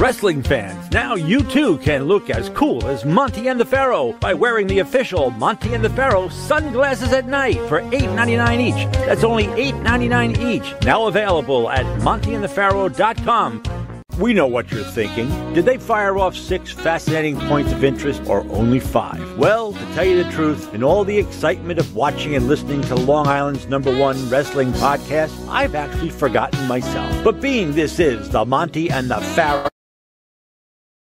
Wrestling fans, now you too can look as cool as Monty and the Pharaoh by wearing the official Monty and the Pharaoh sunglasses at night for $8.99 each. That's only $8.99 each. Now available at montyandthepharaoh.com. We know what you're thinking. Did they fire off six fascinating points of interest or only five? Well, to tell you the truth, in all the excitement of watching and listening to Long Island's number one wrestling podcast, I've actually forgotten myself. But being this is the Monty and the Pharaoh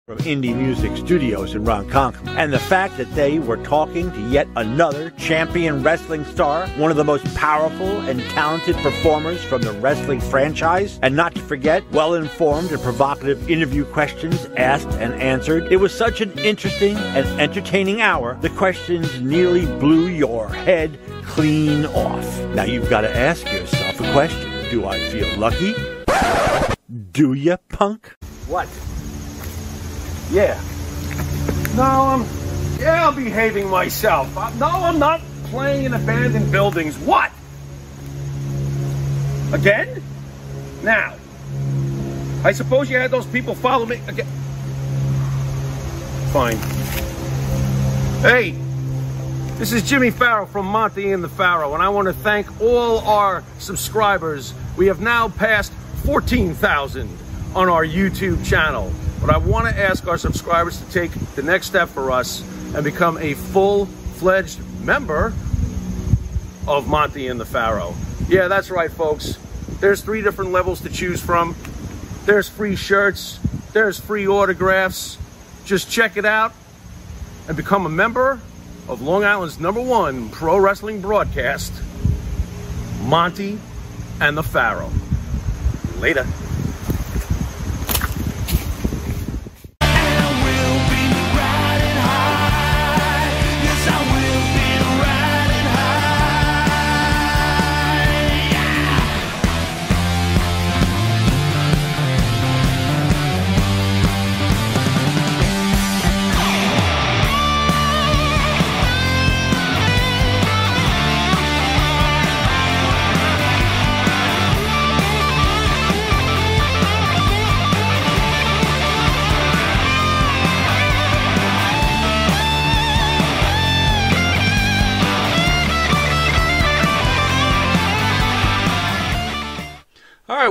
from Indie Music Studios in Ronkonkoma, and the fact that they were talking to yet another champion wrestling star, one of the most powerful and talented performers from the wrestling franchise, and not to forget well-informed and provocative interview questions asked and answered. It was such an interesting and entertaining hour. The questions nearly blew your head clean off. Now you've got to ask yourself a question. Do I feel lucky? Do ya, punk? What? Yeah. No, I'm. Yeah, I'm behaving myself. Uh, no, I'm not playing in abandoned buildings. What? Again? Now. I suppose you had those people follow me again. Fine. Hey, this is Jimmy Farrell from Monty and the Pharaoh, and I want to thank all our subscribers. We have now passed 14,000 on our YouTube channel. But I want to ask our subscribers to take the next step for us and become a full-fledged member of Monty and the Pharaoh. Yeah, that's right, folks. There's three different levels to choose from. There's free shirts, there's free autographs. Just check it out and become a member of Long Island's number one pro wrestling broadcast, Monty and the Pharaoh. Later.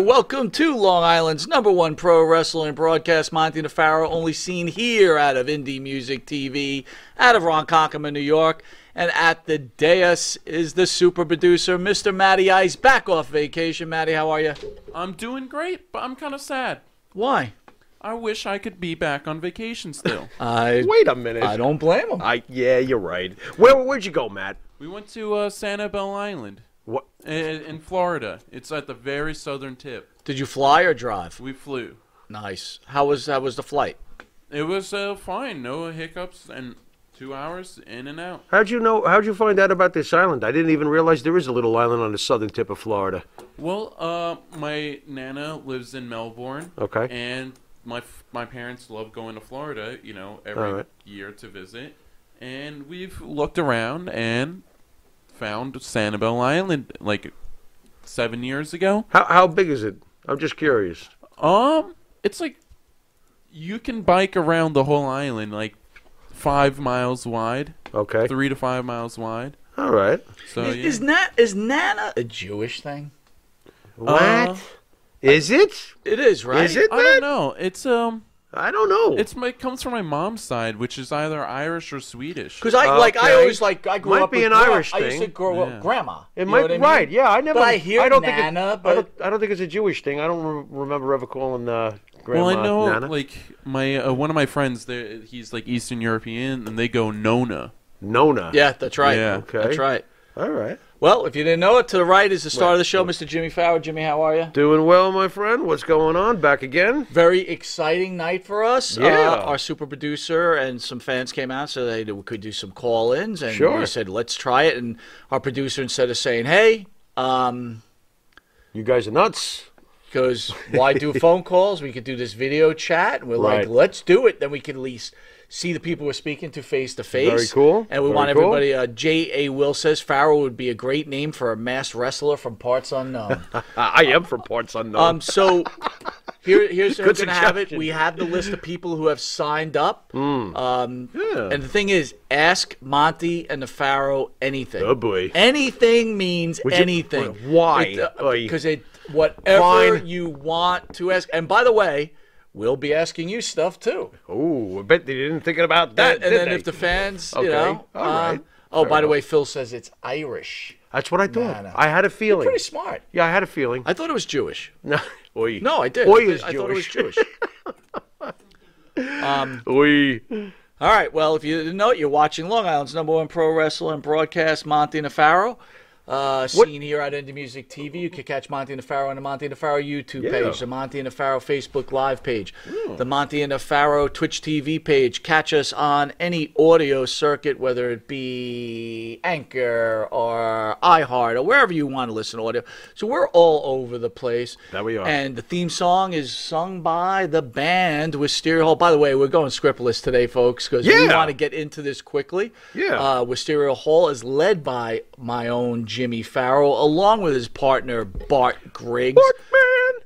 Welcome to Long Island's number one pro wrestling broadcast, Monty the Pharaoh, only seen here out of Indie Music TV, out of Ronkonkoma, New York. And at the dais is the super producer, Mr. Matty Ice, back off vacation. Matty, how are you? I'm doing great, but I'm kind of sad. Why? I wish I could be back on vacation still. I Wait a minute. I don't blame him. I yeah, you're right. Where where'd you go, Matt? we went to uh, Sanibel Island What? In, in Florida. It's at the very southern tip. Did you fly or drive? We flew. Nice. How was how was the flight? It was uh, fine, no hiccups, and two hours in and out. How'd you know? How'd you find out about this island? I didn't even realize there is a little island on the southern tip of Florida. Well, uh, my nana lives in Melbourne. Okay. And my f- my parents love going to Florida, you know, every All right. year to visit. And we've looked around and found Sanibel Island like seven years ago. How how big is it? I'm just curious. Um, it's like you can bike around the whole island, like five miles wide, Okay. three to five miles wide. All right. So is, yeah. is, Na- is Nana a Jewish thing? What? Uh, is it? It is, right? Is it? I don't know. It's um, I don't know. it's my, it comes from my mom's side, which is either Irish or Swedish. Because I like I Okay. always like I grew Might up be with an gra- Irish I used to thing. grow Yeah. up grandma. it You know might what I mean? right. Yeah, I never. But I hear don't Nana, think it, but- I don't, I don't think it's a Jewish thing. I don't re- remember ever calling uh, grandma well, I know, Nana. like my uh, one of my friends, there he's like Eastern European, and they go Nona. Nona. Yeah, that's right. Yeah. Okay. That's right. All right. Well, if you didn't know it, to the right is the star of the show, Mr. Jimmy Fowler. Jimmy, how are you? Doing well, my friend. What's going on? Back again? Very exciting night for us. Yeah. Uh, our super producer and some fans came out so they we could do some call-ins, and Sure. we said let's try it. And our producer, instead of saying, "Hey," um, You guys are nuts. goes, "Why do phone calls? We could do this video chat." And we're Right. like, "Let's do it." Then we can at least see the people we're speaking to face to face. Very cool. And we Very want cool. everybody. Uh, J. A. Will says Farrell would be a great name for a mass wrestler from parts unknown. I am from parts unknown. um, so Here, here's we're gonna have it. We have the list of people who have signed up. Um, Yeah. And the thing is, ask Monty and the Pharaoh anything. Oh, boy. Anything means you- anything. why? It, uh, because it whatever Fine. you want to ask. And by the way, we'll be asking you stuff too. Oh, I bet they didn't think about that. and and then they? if the fans, Okay. you know, All uh. Oh, Fair by the way, Phil says it's Irish. That's what I thought. Nah, nah. I had a feeling. Pretty smart. Yeah, I had a feeling. I thought it was Jewish. No, Oi. No, I did. Oi I, is thought- I thought it was Jewish. Jewish. Oi. All right. Well, if you didn't know it, you're watching Long Island's number one pro wrestler and broadcast, Monty Pharaoh. Uh, seen here at Indie Music TV. You can catch Monty and the Pharaoh on the Monty and the Pharaoh YouTube Yeah. page, the Monty and the Pharaoh Facebook Live page, the Monty and the Pharaoh Twitch TV page. Catch us on any audio circuit, whether it be Anchor or iHeart or wherever you want to listen to audio. So we're all over the place. That we are. And the theme song is sung by the band Wisteria Hall. By the way, we're going scriptless today, folks, because we want to get into this quickly. Yeah. Uh, Wisteria Hall is led by my own Jimmy Farrell, along with his partner Bart Griggs.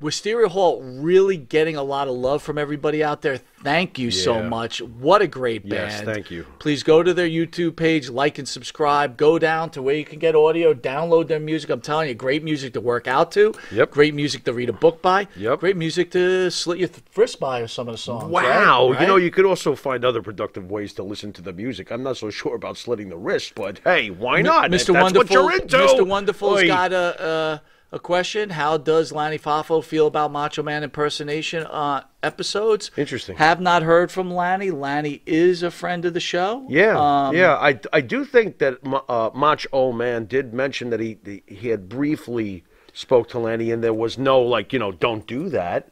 Wisteria Hall really getting a lot of love from everybody out there. Thank you so much. What a great band. Yes, thank you. Please go to their YouTube page, like and subscribe. Go down to where you can get audio, download their music. I'm telling you, great music to work out to. Yep. Great music to read a book by. Yep. Great music to slit your wrist by or some of the songs. right? Wow. You know, you could also find other productive ways to listen to the music. I'm not so sure about slitting the wrist, but hey, why not? If Mr. That's Wonderful, what you're into. Mr. Wonderful's Oi. got a, a a question. How does Lanny Poffo feel about Macho Man impersonation uh, episodes? Interesting. Have not heard from Lanny. Lanny is a friend of the show. Yeah, Um, yeah. I, I do think that uh, Macho Man did mention that he he had briefly spoke to Lanny, and there was no like you know don't do that.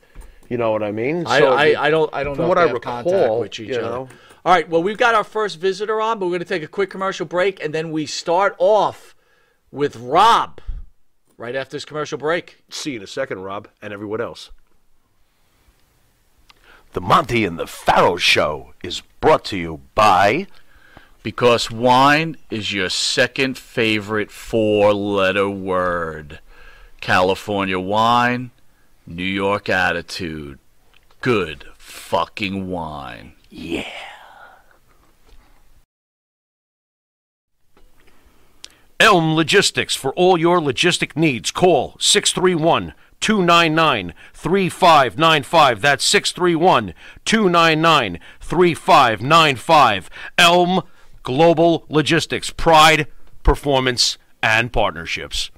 You know what I mean? I, So I, I don't I don't know what if I they have contact recall, with each you other. know. All right, well we've got our first visitor on, but we're going to take a quick commercial break, and then we start off with Rob right after this commercial break. See you in a second, Rob, and everyone else. The Monty and the Pharaoh Show is brought to you by. Because wine is your second favorite four letter word. California wine, New York attitude. Good fucking wine. Elm Logistics for all your logistic needs. Call 631 299 3595. That's 631 299 3595. Elm Global Logistics. Pride, performance, and partnerships.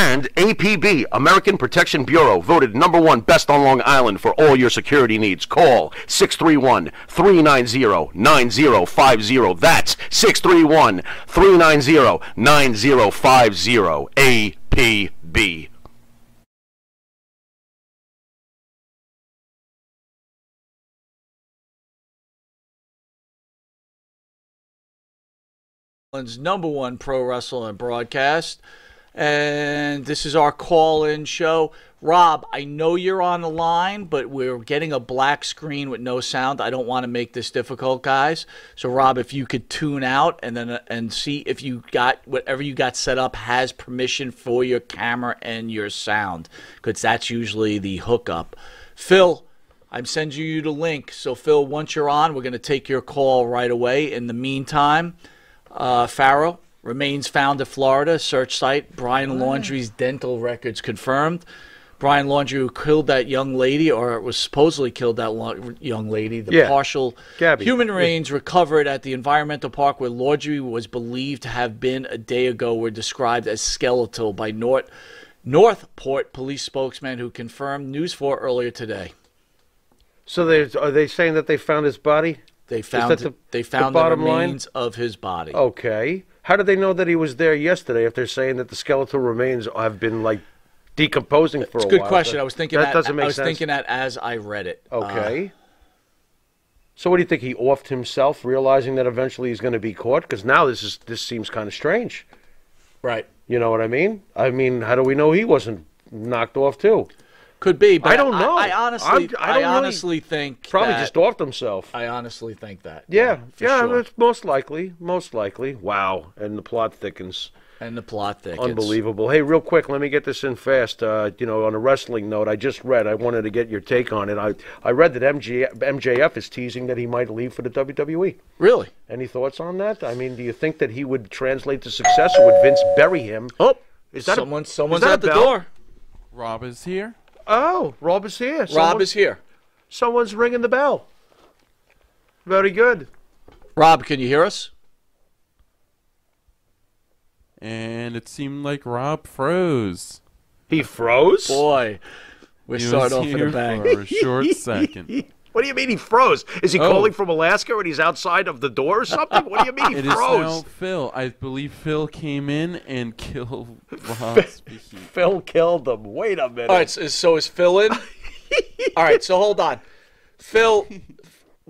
And APB, American Protection Bureau, voted number one best on Long Island for all your security needs. Call 631 390 9050. That's 631 390 9050. APB. Number one pro wrestling broadcast. And this is our call in show. Rob, I know you're on the line, but we're getting a black screen with no sound. I don't want to make this difficult, guys. So, Rob, if you could tune out and then uh, and see if you got whatever you got set up has permission for your camera and your sound, because that's usually the hookup. Phil, I'm sending you the link. So, Phil, once you're on, we're going to take your call right away. In the meantime, uh, remains found in Florida. Search site Brian ah. Laundrie's dental records confirmed. Brian Laundrie, who killed that young lady, or was supposedly killed that lo- young lady, the Yeah. partial Gabby. human remains recovered at the environmental park where Laundrie was believed to have been a day ago were described as skeletal by North Northport police spokesman who confirmed News 4 earlier today. So they are they saying that they found his body? They found the- they found the, bottom line? of his body. Okay. How did they know that he was there yesterday if they're saying that the skeletal remains have been like decomposing for a while? It's a a good while? question. I was thinking that, that, doesn't make I was sense. thinking that as I read it. Uh, Okay. so what do you think? He offed himself, realizing that eventually he's going to be caught? Because now this is this seems kind of strange. right. You know what I mean? I mean, how do we know he wasn't knocked off too? Could be, but I don't know. I, honestly, I'm- I I, don't really- honestly think Probably that- just offed himself. I honestly think that. yeah, for yeah, sure. that's most likely. Most likely. Wow, and the plot thickens. And the plot thickens. Unbelievable. Hey, real quick, let me get this in fast. Uh, you know, on a wrestling note, I just read. I wanted to get your take on it. I I read that MG, MJF is teasing that he might leave for the WWE. Really? Any thoughts on that? I mean, do you think that he would translate to success, or would Vince bury him? Oh, Is that a- someone, is someone's that a at the bell? door. Rob is here. Oh, Rob is here. Rob is here. Someone's ringing the bell. Very good. Rob, can you hear us? And it seemed like Rob froze. He froze. Boy, we're He starting off in here a bang. for a short second. What do you mean he froze? Is he Oh. calling from Alaska and he's outside of the door or something? What do you mean he It is froze? now Phil. I believe Phil came in and killed Rob. Phil killed him. Wait a minute. All right, so, so is Phil in? All right, so hold on. Phil,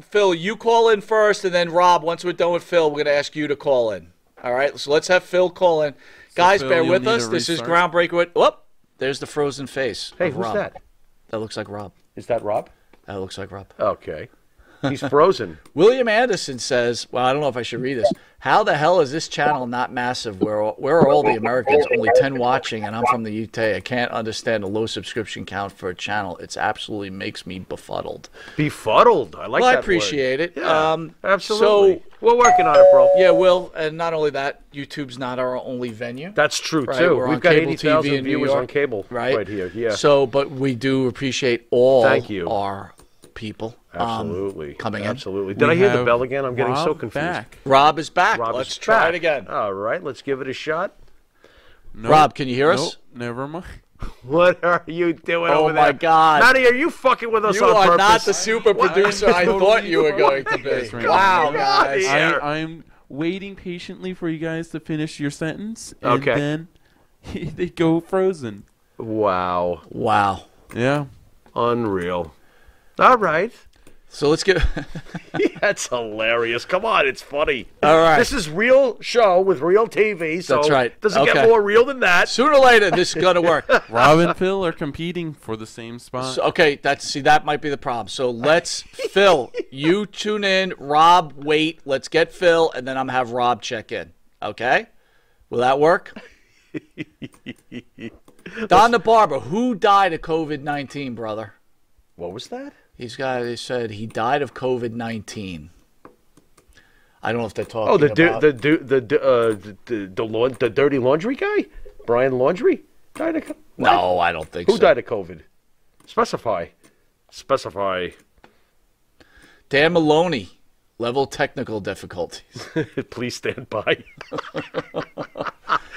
Phil, you call in first, and then Rob, once we're done with Phil, we're going to ask you to call in. All right, so let's have Phil call in. Guys, Phil, bear with us. This is restart. Groundbreaker. With, whoop, there's the frozen face. hey, of who's Rob. that? That looks like Rob. Is that Rob? That looks like Rob. Okay. He's frozen. William Anderson says, well, I don't know if I should read this. How the hell is this channel not massive? Where, where are all the Americans? Only 10 watching, and I'm from the UK. I can't understand a low subscription count for a channel. It's absolutely makes me befuddled. Befuddled. I like that. Well, I appreciate word. it. Yeah, Um, absolutely. so- We're working on it, bro. Yeah, Will, and not only that, YouTube's not our only venue. That's true, Right, too. we're We've on got cable 80,000 TV viewers York, on cable right? here. Yeah. So, but we do appreciate all Thank you. our people um, Absolutely. coming in. Absolutely. Did We I hear the bell again? I'm getting so confused. Back. Rob is back. Rob Let's is try back. it again. All right, let's give it a shot. Nope. Rob, can you hear Nope, us? never mind. What are you doing Oh over my there? God. Matty, are you fucking with us You on are not the super producer I totally thought you were going to Yes, be. right Wow, guys. I, I'm waiting patiently for you guys to finish your sentence, and Okay. then they go frozen. Wow. Wow. Yeah. Unreal. All right. So let's get. That's hilarious. Come on, it's funny. All right. This is real show with real TV, so That's right. does it get more real than that? Sooner or later, this is going to work. Rob and Phil are competing for the same spot. So, okay, that's see that might be the problem. So let's Phil, you tune in. Rob, wait. Let's get Phil, and then I'm gonna have Rob check in. Okay, will that work? Don the barber, who died of COVID nineteen, brother? What was that? He's got. He said he died of COVID nineteen. I don't know if they're talking Oh, the du- about. the du- the du- uh, the the, the, laun- the dirty laundry guy, Brian Laundrie, died of co- what? no, I don't think so. Who so. died of COVID? Specify. Specify. Dan Maloney, level technical difficulties. Please stand by.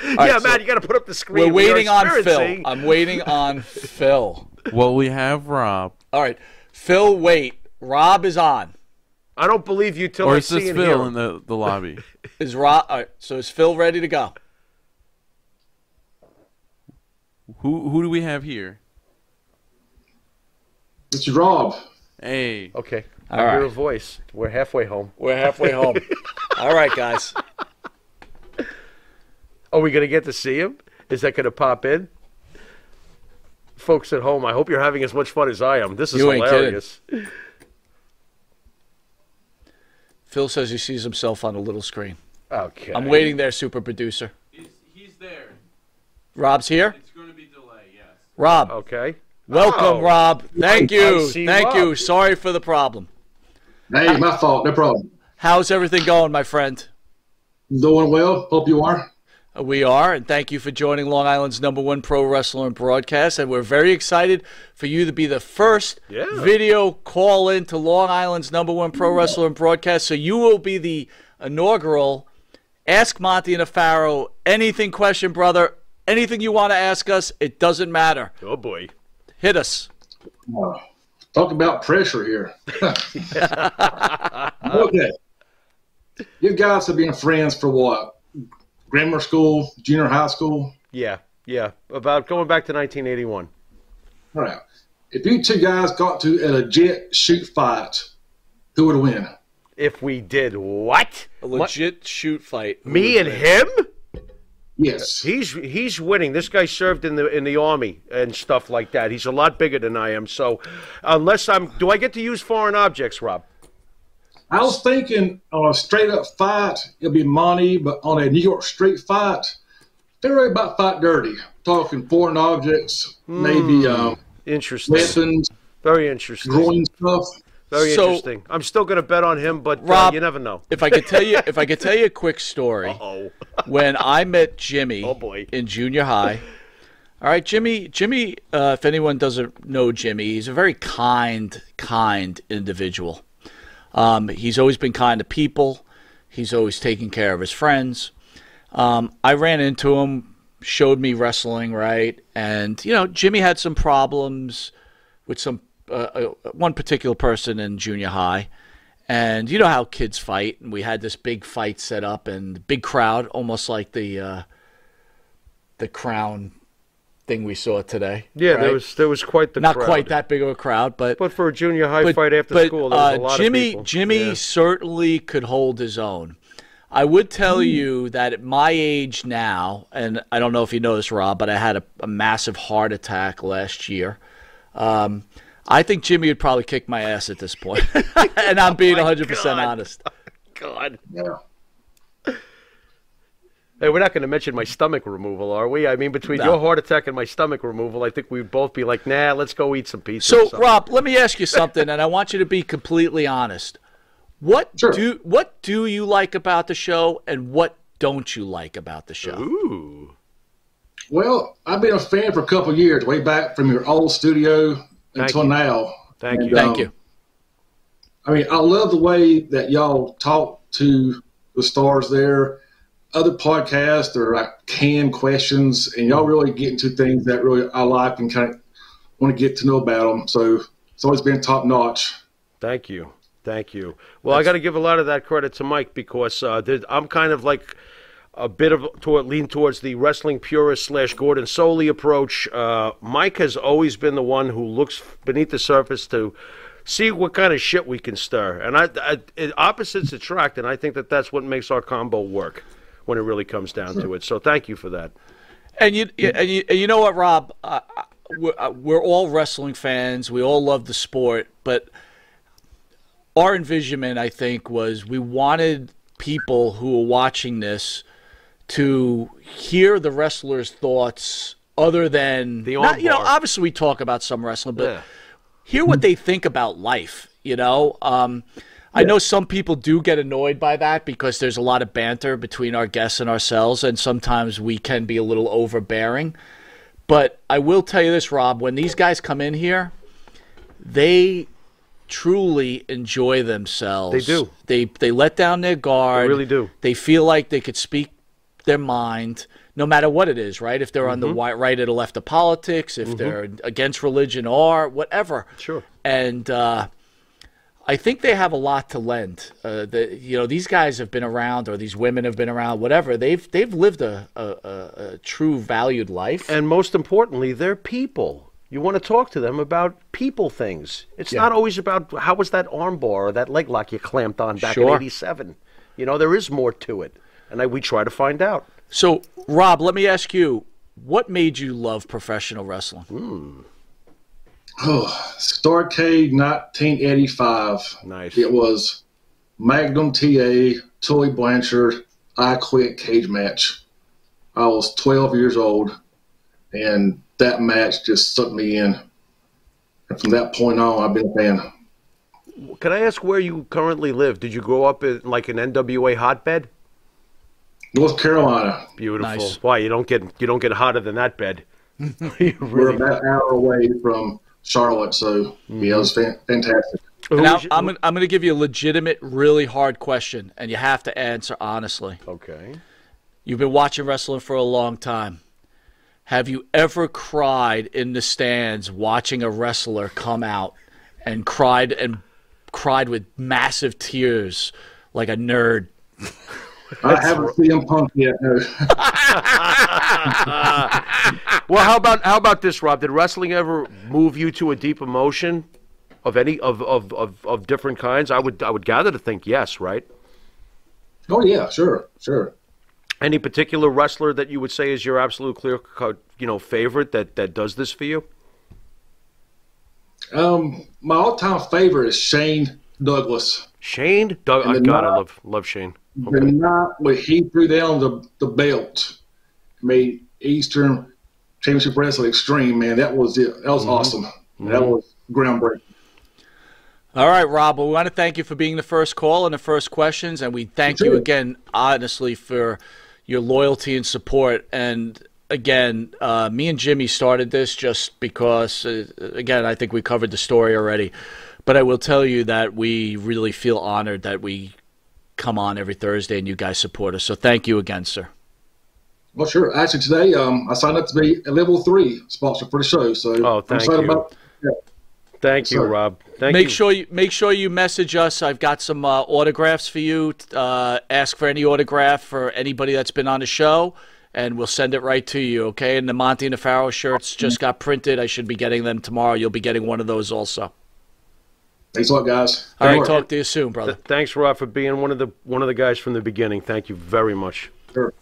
Yeah, right, so man, you got to put up the screen. We're We waiting on Phil. I'm waiting on Phil. well, we have Rob. All right, Phil, wait. Rob is on. I don't believe you till Or I is see this and Phil hear. in the, the lobby? Is Rob? All uh, right, so is Phil ready to go? who who do we have here? It's Rob. Hey. Okay, All I hear a voice. We're halfway home. We're halfway home. All right, guys. Are we going to get to see him? Is that going to pop in? Folks at home, I hope you're having as much fun as I am. This is You ain't kidding. hilarious. Phil says he sees himself on a little screen. Okay. I'm waiting there, super producer. He's, he's there. Rob's here. It's going to be delay, yes. Rob, Okay. welcome, Oh. Rob. Thank you. Thank Rob. you. Sorry for the problem. Hey, my fault. No problem. How's everything going, my friend? Doing well. Hope you are. We are, and thank you for joining Long Island's number one pro wrestler and broadcast. And we're very excited for you to be the first Yeah. video call in to Long Island's number one pro wrestler and broadcast. So you will be the inaugural Ask Monty and the Pharaoh anything question, brother. Anything you want to ask us, it doesn't matter. Oh boy. Hit us. Uh, talk about pressure here. okay. You guys have been friends for what? Grammar school, junior high school? Yeah. Yeah. About going back to 1981. All right. If you two guys got to a legit shoot fight, who would win? If we did what? A legit shoot fight. Me and him? Yes. He's he's winning. This guy served in the in the army and stuff like that. He's a lot bigger than I am. So, unless I'm, do I get to use foreign objects, Rob? I was thinking on a straight up fight, it'll be money, but on a New York street fight, they're really about fight dirty, talking foreign objects, maybe um, Interesting. weapons, Very interesting. groin stuff. Very So- interesting. I'm still going to bet on him, but uh, you never know. If I could tell you, if I could tell you a quick story, Oh, when I met Jimmy Oh, boy. in junior high. All right, Jimmy. Jimmy. Uh, if anyone doesn't know Jimmy, he's a very kind, kind individual. Um, he's always been kind to people. He's always taken care of his friends. Um, I ran into him, showed me wrestling, right, and you know, Jimmy had some problems with some uh, uh, one particular person in junior high. And you know how kids fight, and we had this big fight set up, and big crowd, almost like the uh, the crown thing we saw today. yeah, there was there was quite the not crowd. quite that big of a crowd, but But for a junior high but, fight after but, school, there was uh, a lot Jimmy, of people. Jimmy Yeah. certainly could hold his own. I would tell Hmm. you that at my age now, and I don't know if you know this, Rob, but I had a, a massive heart attack last year. Um, I think Jimmy would probably kick my ass at this point, and I'm being 100 percent honest. God. Yeah. Hey, we're not going to mention my stomach removal, are we? I mean, between No. your heart attack and my stomach removal, I think we'd both be like, nah, let's go eat some pizza. So. Rob, let me ask you something, and I want you to be completely honest. What Sure. do what do you like about the show, and what don't you like about the show? Ooh. Well, I've been a fan for a couple of years, way back from your old studio Thank until you. now. Thank And, you. Thank um, you. I mean, I love the way that y'all talk to the stars there. Other podcasts are like canned questions, and y'all really get into things that really I like and kind of want to get to know about them. So it's always been top notch. Thank you. Thank you. Well, I got to give a lot of that credit to Mike because uh, I'm kind of like a bit of toward, lean towards the wrestling purist slash Gordon Solie approach. Uh, Mike has always been the one who looks beneath the surface to see what kind of shit we can stir, and I, I it, opposites attract, and I think that that's what makes our combo work when it really comes down to it. So thank you for that. And you, and you, and you know what, Rob? Uh, we're, uh, we're all wrestling fans. We all love the sport, but our envisionment, I think, was we wanted people who were watching this to hear the wrestlers' thoughts other than The not, you know. Obviously, we talk about some wrestling, but Yeah. hear what they think about life. You know, um, I know some people do get annoyed by that because there's a lot of banter between our guests and ourselves, and sometimes we can be a little overbearing. But I will tell you this, Rob: when these guys come in here, they truly enjoy themselves. They do. They they let down their guard. They really do. They feel like they could speak their mind, no matter what it is. Right? If they're on Mm-hmm. the wi- right or the left of politics, if they're against religion or whatever. Sure. And uh, I think they have a lot to lend. Uh, the, you know, these guys have been around, or these women have been around. Whatever they've they've lived a a, a, true valued life. And most importantly, they're people. You want to talk to them about people things. It's Yeah. not always about how was that armbar or that leg lock you clamped on back Sure. in '87. You know, there is more to it, and I, we try to find out. So, Rob, let me ask you, what made you love professional wrestling? Oh, Starcade 1985. Nice. It was Magnum TA, Tully Blanchard, I Quit cage match. I was 12 years old, and that match just sucked me in. And from that point on, I've been a fan. Can I ask where you currently live? Did you grow up in like an NWA hotbed? North Carolina, Beautiful. Nice. Why you don't get you don't get hotter than that bed? you we're about an hour away from Charlotte, so yeah, it was fan- fantastic. Who Now, was I'm gonna, I'm going to give you a legitimate, really hard question, and you have to answer honestly. okay. You've been watching wrestling for a long time. Have you ever cried in the stands watching a wrestler come out and cried and cried with massive tears like a nerd? I haven't seen him punk yet. No. Well, how about how about this, Rob? Did wrestling ever move you to a deep emotion of any of of, of, of different kinds? I would I would gather to think yes, right? Oh yeah, sure, sure. Any particular wrestler that you would say is your absolute clear cut, you know, favorite that that does this for you? Um, my all-time favorite is Shane Douglas. Shane, Doug, oh, And the God, I night- love love Shane. The night when he threw down the, the belt made Eastern Championship Wrestling Extreme, man, that was it. That was awesome. That was groundbreaking. All right, Rob. Well, we want to thank you for being the first call and the first questions, and we thank you Sure. again, honestly, for your loyalty and support. And again, uh, me and Jimmy started this just because, uh, again, I think we covered the story already. But I will tell you that we really feel honored that we come on every Thursday and you guys support us. So thank you again, sir. Well, sure. Actually, today um, I signed up to be a level three sponsor for the show. So Oh, I'm thank excited you. about yeah. Thank you, Sir. Rob. Thank make you. sure you make sure you message us. I've got some uh, autographs for you. Uh, ask for any autograph for anybody that's been on the show, and we'll send it right to you. Okay? And the Monty and the Pharaoh shirts just got printed. I should be getting them tomorrow. You'll be getting one of those also. Thanks a lot, guys. All Good right. work. Talk to you soon, brother. Thanks, Rob, for being one of the one of the guys from the beginning. Thank you very much. Sure.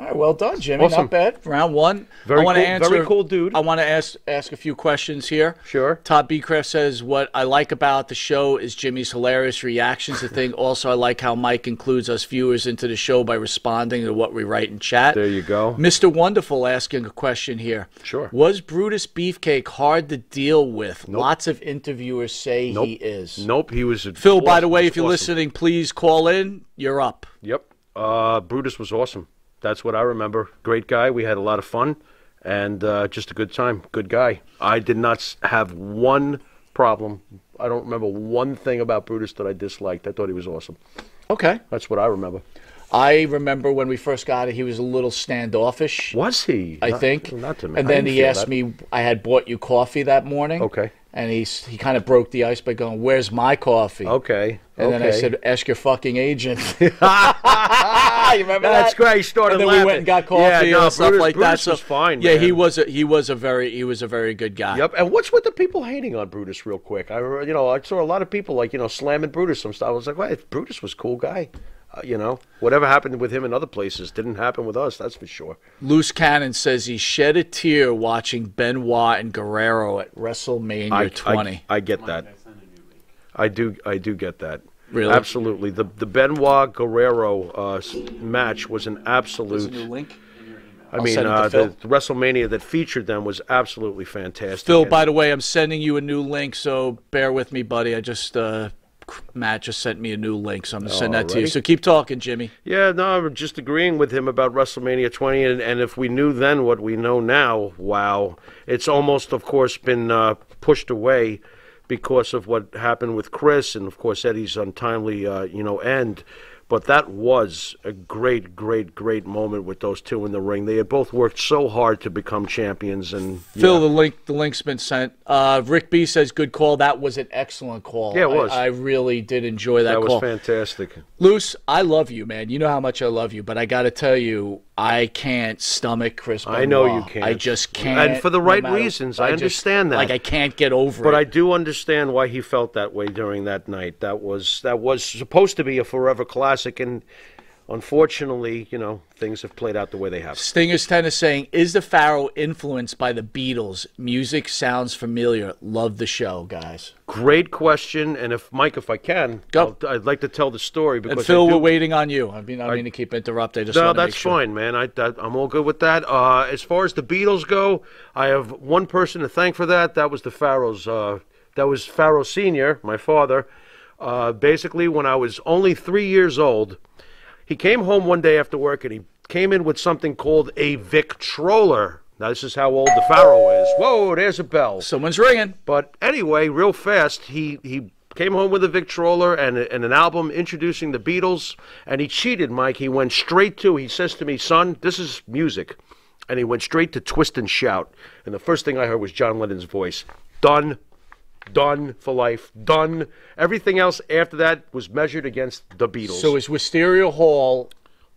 All right, well done, Jimmy. Awesome. Not bad. Round one. Very I want cool- to answer. very cool dude. I want to ask ask a few questions here. Sure. Todd Beecraft says, "What I like about the show is Jimmy's hilarious reactions to things. Also, I like how Mike includes us viewers into the show by responding to what we write in chat." There you go. Mr. Wonderful asking a question here. Sure. Was Brutus Beefcake hard to deal with? Lots of interviewers say Nope. he is. Nope, he was. Phil, by the way, if you're awesome. listening, please call in. You're up. Yep. Uh, Brutus was awesome. That's what I remember. Great guy. We had a lot of fun, and uh, just a good time. Good guy. I did not have one problem. I don't remember one thing about Brutus that I disliked. I thought he was awesome. Okay. That's what I remember. I remember when we first got it, he was a little standoffish. Was he? I Not- think. Not to me. And then he asked that. me, I had bought you coffee that morning. Okay. And he he kind of broke the ice by going, "Where's my coffee?" Okay. And then I said, "Ask your fucking agent." you remember That's that? great. He started And then laughing. we went and got coffee Yeah, no, and stuff like that. Brutus So was fine. Yeah, he was a, he was a very he was a very good guy. Yep. And what's with the people hating on Brutus real quick? I you know, I saw a lot of people like, you know, slamming Brutus some stuff. I was like, wait, Brutus was a cool guy. Uh, you know, whatever happened with him in other places didn't happen with us, that's for sure. Loose Cannon says he shed a tear watching Benoit and Guerrero at WrestleMania I, 20. I, I get that. I do I do get that. Really? Absolutely. The the Benoit Guerrero uh, match was an absolute link. I mean, send it to uh, Phil. the, the WrestleMania that featured them was absolutely fantastic. Phil, And- by the way, I'm sending you a new link, so bear with me, buddy. I just uh, Matt just sent me a new link, so I'm gonna send that to you. So keep talking, Jimmy. Yeah, no, I'm just agreeing with him about WrestleMania 20, and, and if we knew then what we know now, wow, it's almost, of course, been uh, pushed away because of what happened with Chris, and of course Eddie's untimely, uh, you know, end. But that was a great, great, great moment with those two in the ring. They had both worked so hard to become champions, and Phil, yeah. the link the link's been sent. Uh, Rick B says good call. That was an excellent call. Yeah, it was. I, I really did enjoy that, that was fantastic. Loose, I love you, man. You know how much I love you, but I got to tell you, I can't stomach Chris. I know you can't. I just can't. And for the no right matter- reasons. I just- understand that. Like I can't get over But it. But I do understand why he felt that way during that night. That was that was supposed to be a forever classic, and unfortunately, you know, things have played out the way they have. Stingers Tennis saying, "Is the Pharaoh influenced by the Beatles? Music sounds familiar. Love the show, guys." Great question, and if Mike, if I can, Go. I'll- I'd like to tell the story because And Phil, do, we're waiting on you. I mean, I mean to keep interrupting. I just No, that's sure. fine, man. I, I I'm all good with that. Uh, as far as the Beatles go, I have one person to thank for that. That was the Pharaohs. Uh, that was Pharaoh Senior, my father. Uh, basically, when I was only three years old, he came home one day after work and he came in with something called a Victrola. Now this is how old the Pharaoh is. Whoa, there's a bell. Someone's ringing. But anyway, real fast, he he came home with a Victrola and, and an album introducing the Beatles, and he cheated, Mike. He went straight to. He says to me, "Son, this is music," and he went straight to Twist and Shout. And the first thing I heard was John Lennon's voice. Done. Done for life. Done. Everything else after that was measured against the Beatles. So is Wisteria Hall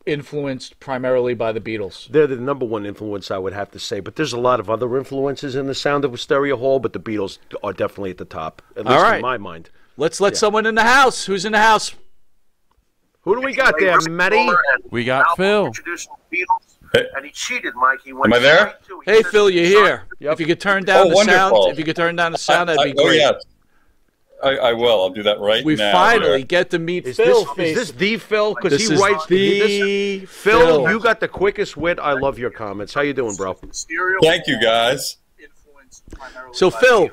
influenced primarily by the Beatles? they're the number one influence, I would have to say. But there's a lot of other influences in the sound of Wisteria Hall, but the Beatles are definitely at the top, at least All right. in my mind. Let's let someone in the house. Who's in the house? Who do we got there, Matty? We got Phil. And he cheated, Mike. He went Am I there? straight Hey, Phil, you're here. Yep. If you could turn down Oh, the wonderful. sound, if you could turn down the sound, that'd be oh great. yeah. I, I will. I'll do that right We now. We finally here. get to meet Is Phil. this, is this the Phil? Because he writes the this- Phil. Phil, you got the quickest wit. I love your comments. How you doing, bro? Thank you, guys. So, Phil,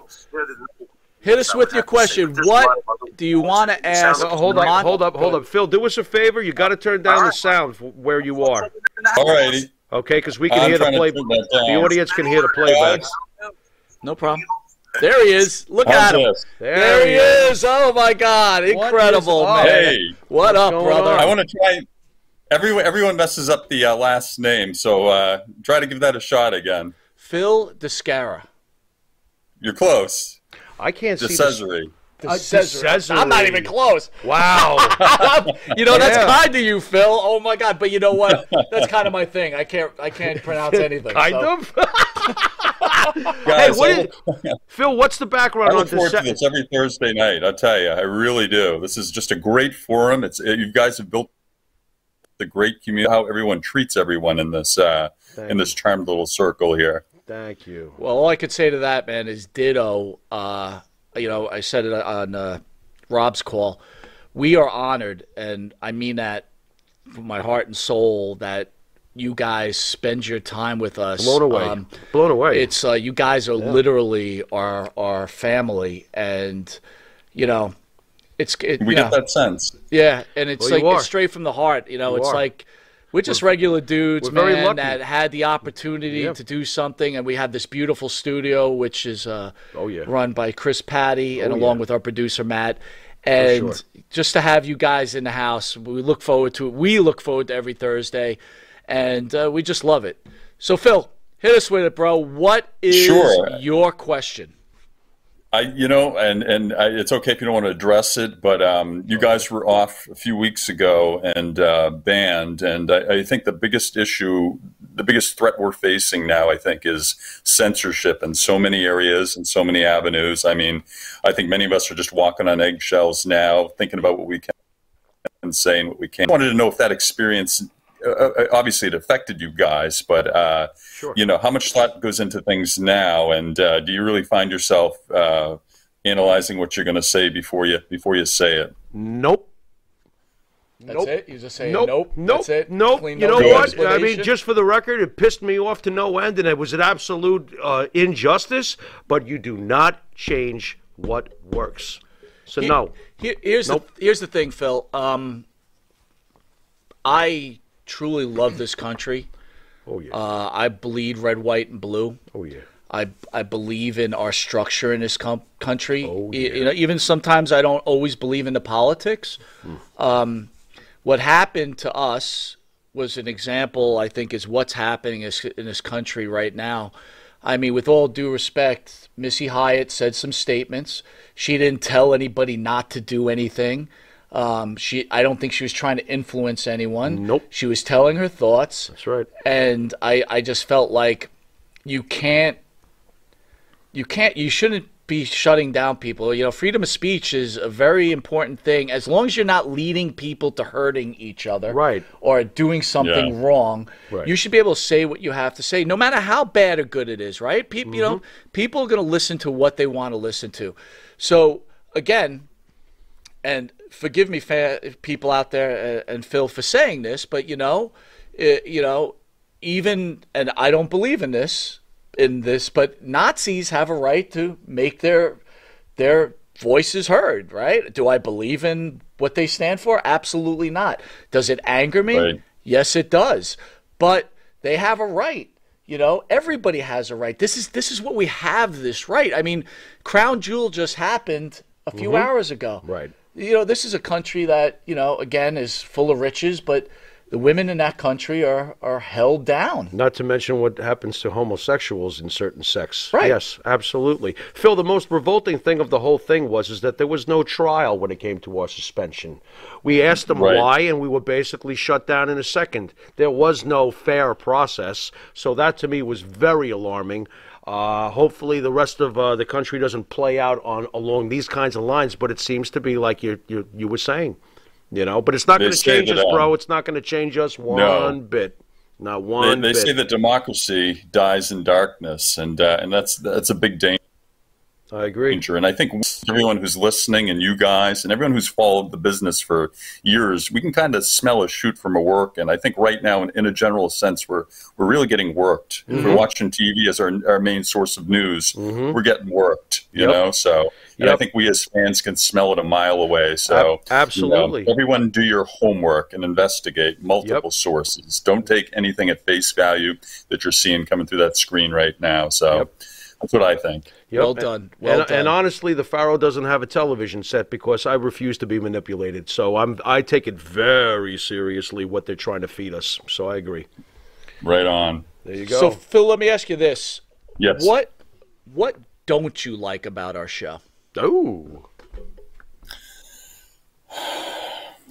Hit us with your question. What do you want to ask? Uh, hold up, hold up, hold up. Phil, do us a favor. You got to turn down the sound where you are. All righty. Okay, because we can I'm hear the trying to play. turn that down. The audience can hear the playback. No problem. There he is. Look how's at him. this? There he is. Oh my God! Incredible, What man. Hey, What up, going brother? I want to try. Everyone, everyone messes up the uh, last name, so uh, try to give that a shot again. Phil Descara. You're close. I can't De see. Cesare. Uh, Cesare. I'm not even close. wow. you know that's Yeah. kind of you, Phil. Oh my God! But you know what? That's kind of my thing. I can't. I can't pronounce anything. kind so- of. Guys, what I is- look, Phil, what's the background I on look forward to this? this every Thursday night. I tell you, I really do. This is just a great forum. It's you guys have built the great community. How everyone treats everyone in this uh, in this charmed little circle here. Thank you. Well, all I could say to that, man, is ditto. Uh, you know, I said it on uh, Rob's call. We are honored, and I mean that from my heart and soul, that you guys spend your time with us. Blown away. Um, Blown away. it's uh, you guys are literally our our family, and you know, it's it, We you get know, that sense. yeah, and it's Well, like it's straight from the heart. You know, You it's are. like we're just regular dudes, we're very man, lucky. that had the opportunity Yeah. to do something, and we have this beautiful studio, which is uh, Oh, yeah. run by Chris Patty, and Oh, along yeah. with our producer Matt. And sure. just to have you guys in the house, we look forward to it. We look forward to every Thursday, and uh, we just love it. So, Phil, hit us with it, bro. What is Sure. your question? I, you know, and and I, it's okay if you don't want to address it, but um, you guys were off a few weeks ago and uh, banned, and I, I think the biggest issue, the biggest threat we're facing now, I think, is censorship in so many areas and so many avenues. I mean, I think many of us are just walking on eggshells now, thinking about what we can and saying what we can't. I wanted to know if that experience. Uh, uh, obviously, it affected you guys, but uh, Sure. you know how much thought goes into things now, and uh, do you really find yourself uh, analyzing what you're going to say before you before you say it? Nope. That's Nope. it. You just say Nope. nope. Nope. That's it. Nope. Clean You no know what? I mean, just for the record, it pissed me off to no end, and it was an absolute uh, injustice. But you do not change what works. So no. Here, here's Nope. the here's the thing, Phil. Um, I truly love this country. Oh yeah. Uh, I bleed red, white, and blue. oh yeah. I I believe in our structure in this com- country. Oh, Y- You know, even sometimes I don't always believe in the politics. Um, what happened to us was an example. I think is what's happening in this country right now. I mean, with all due respect, Missy Hyatt said some statements. She didn't tell anybody not to do anything. Um, she, I don't think she was trying to influence anyone. Nope. She was telling her thoughts That's right. and I, I just felt like you can't you can't you shouldn't be shutting down people you know freedom of speech is a very important thing as long as you're not leading people to hurting each other Right. or doing something Yeah. wrong Right. you should be able to say what you have to say no matter how bad or good it is right people you know Mm-hmm. people are going to listen to what they want to listen to so again and forgive me, fa- people out there uh, and Phil for saying this, but you know, uh, you know, even and I don't believe in this, in this, but Nazis have a right to make their their voices heard, right? Do I believe in what they stand for? Absolutely not. Does it anger me? Right. Yes, it does. But they have a right. You know, everybody has a right. This is this is what we have this right. I mean, Crown Jewel just happened a few hours ago. Right. You know, this is a country that, you know, again is full of riches, but the women in that country are are held down. Not to mention what happens to homosexuals in certain sects. Right. Yes, absolutely. Phil, the most revolting thing of the whole thing was is that there was no trial when it came to our suspension. We asked them Right. why, and we were basically shut down in a second. There was no fair process, so that to me was very alarming. Uh, hopefully, the rest of uh, the country doesn't play out on along these kinds of lines, but it seems to be like you you you were saying, you know. But it's not going to change that, us, bro. um, It's not going to change us one No. bit. Not They, one they bit. say that democracy dies in darkness, and uh, and that's that's a big danger. I agree. danger. And I think everyone who's listening and you guys and everyone who's followed the business for years, we can kind of smell a shoot from a work. And I think right now, in, in a general sense, we're we're really getting worked. If Mm-hmm. we're watching TV as our, our main source of news, we're getting worked. You Yep. know, so and I think we as fans can smell it a mile away. So Ab- absolutely. you know, everyone do your homework and investigate multiple sources. Don't take anything at face value that you're seeing coming through that screen right now. So Yep. That's what I think. Yep. Well done. Well and, done. and honestly, the Pharaoh doesn't have a television set because I refuse to be manipulated. So I'm I take it very seriously what they're trying to feed us. So I agree. Right on. There you go. So Phil, let me ask you this: Yes. what what don't you like about our show? oh,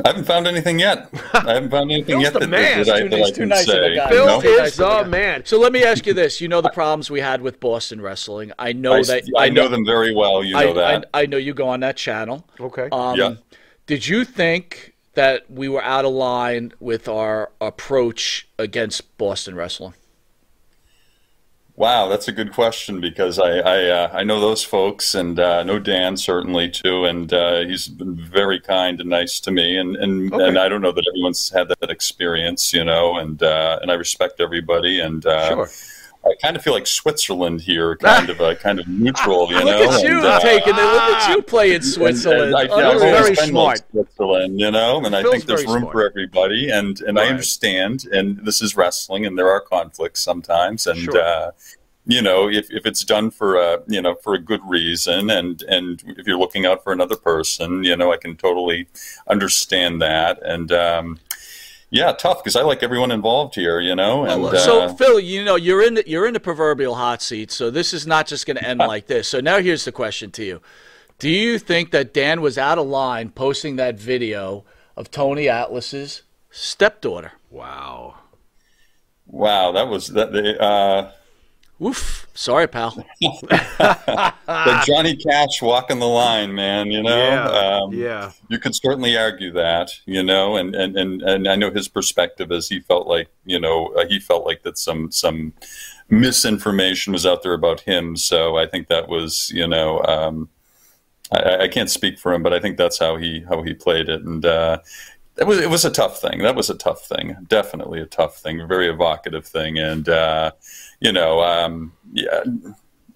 I haven't found anything yet. I haven't found anything Phil's yet the that, man. that, I, Too that nice- I too nice of a say. guy. you Phil know? Too nice is of the man. So let me ask you this: you know the problems we had with Boston wrestling. I know I, that I know them very well. You I, know that. I, I know you go on that channel. Okay. Um, Yeah. Did you think that we were out of line with our approach against Boston wrestling? Wow, that's a good question because I I, uh, I know those folks and uh, know Dan certainly too, and uh, he's been very kind and nice to me, and and, Okay. and I don't know that everyone's had that experience, you know, and uh, and I respect everybody, and uh, sure. I kind of feel like Switzerland here, kind of a kind of neutral, you know. Look at you and, uh, taking it. Look at you playing Switzerland. And, and I, Oh, yeah, I've very smart. Switzerland, you know, and I think there's room smart. for everybody, and and I understand, and this is wrestling, and there are conflicts sometimes, and Sure. uh, you know, if, if it's done for a you know for a good reason, and and if you're looking out for another person, you know, I can totally understand that, and. Um, yeah, tough because I like everyone involved here, you know. And Well, so uh, Phil, you know you're in the, you're in the proverbial hot seat. So this is not just going to end like this. So now here's the question to you: Do you think that Dan was out of line posting that video of Tony Atlas's stepdaughter? Wow. wow, that was that. They, uh, Oof. Sorry, pal. the Johnny Cash walking the line, man. You know, Yeah. um, yeah. you could certainly argue that, you know, and, and, and, and I know his perspective is he felt like, you know, uh, he felt like that some some misinformation was out there about him. So I think that was, you know, um, I, I can't speak for him, but I think that's how he how he played it, and uh, it was it was a tough thing. That was a tough thing, definitely a tough thing, a very evocative thing, and uh, you know, um, yeah.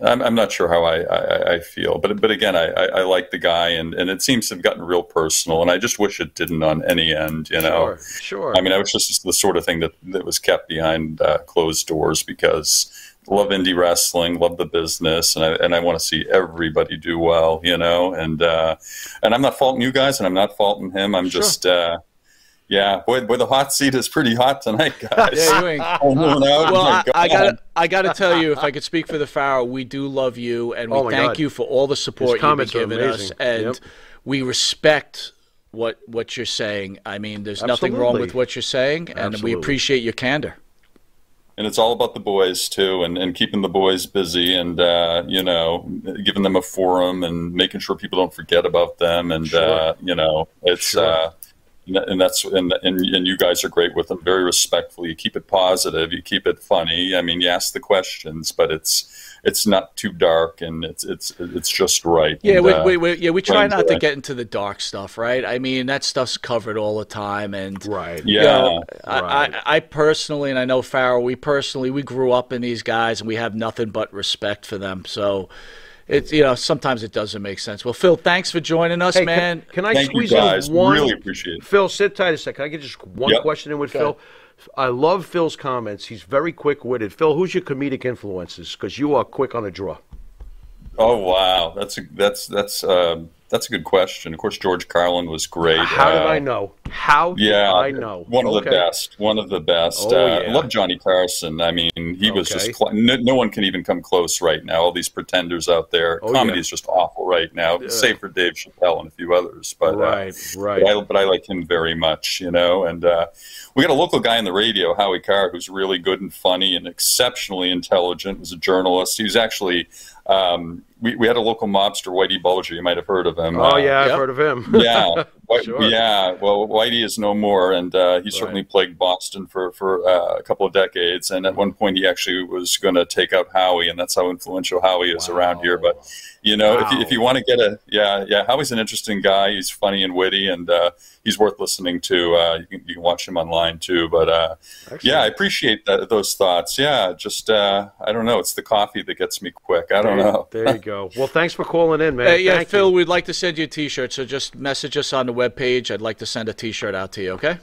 I'm, I'm not sure how I, I, I feel, but but again, I, I, I like the guy, and, and it seems to have gotten real personal, and I just wish it didn't on any end. You know, Sure. Sure. I mean, I was just the sort of thing that, that was kept behind uh, closed doors because I love indie wrestling, love the business, and I and I want to see everybody do well, you know. And uh, and I'm not faulting you guys, and I'm not faulting him. I'm just, uh, yeah, boy, boy, the hot seat is pretty hot tonight, guys. Yeah, you ain't. Oh, no, no, Well, my I, I God. got I got to tell you, if I could speak for the Pharaoh, we do love you, and we Oh, thank God. you for all the support you've been comments are giving us, and Yep. we respect what what you're saying. I mean, there's nothing wrong with what you're saying, and we appreciate your candor. and it's all about the boys too and, and keeping the boys busy and uh, you know giving them a forum and making sure people don't forget about them and Sure. uh, you know it's Sure. uh, and and that's and, and and you guys are great with them very respectful you keep it positive you keep it funny i mean you ask the questions but it's it's not too dark and it's it's it's just right Yeah, And, we, uh, we, we, yeah, we try not to get into the dark stuff, right? I mean, that stuff's covered all the time, and right. you yeah know, I, I, I personally, and I know Farrell, we personally, we grew up in these guys, and we have nothing but respect for them. So, it's you know, sometimes it doesn't make sense. Well, Phil, thanks for joining us, Hey, man. Can, can I thank you squeeze guys in one? really appreciate it Phil, sit tight a second. Can I get just one Yep. question in with Go Phil? I love Phil's comments. He's very quick witted. Phil, who's your comedic influences? Because you are quick on the draw. oh wow that's a that's that's uh, that's a good question of course george carlin was great How did Uh, I know? How did Yeah, I know? One of the best. One of the best. Oh, uh, yeah. I love Johnny Carson. I mean, he was just cl- no, no one can even come close right now. All these pretenders out there. Oh, Comedy yeah. is just awful right now, save for Dave Chappelle and a few others. But uh, Right, right. But I, but I like him very much, you know. And uh, we got a local guy on the radio, Howie Carr, who's really good and funny and exceptionally intelligent. Was a journalist. He was actually um, we, we had a local mobster, Whitey Bulger. You might have heard of him. Oh Uh, yeah, I've Yep. heard of him. yeah, White- Sure. yeah. Well, Whitey is no more, and uh, he certainly plagued Boston for for uh, a couple of decades. And at one point, he actually was going to take out Howie, and that's how influential Howie is around here. But you know, if you, if you want to get a yeah, yeah, Howie's an interesting guy. He's funny and witty, and uh, he's worth listening to. Uh, you, can, you can watch him online too. But uh, yeah, I appreciate that, those thoughts. Yeah, just uh, I don't know. It's the coffee that gets me quick. I don't know. There you go. Well, thanks for calling in, man. Uh, yeah, Thank Phil, you. we'd like to send you a T-shirt, so just message us on the webpage. I'd like to send a T-shirt out to you. Okay?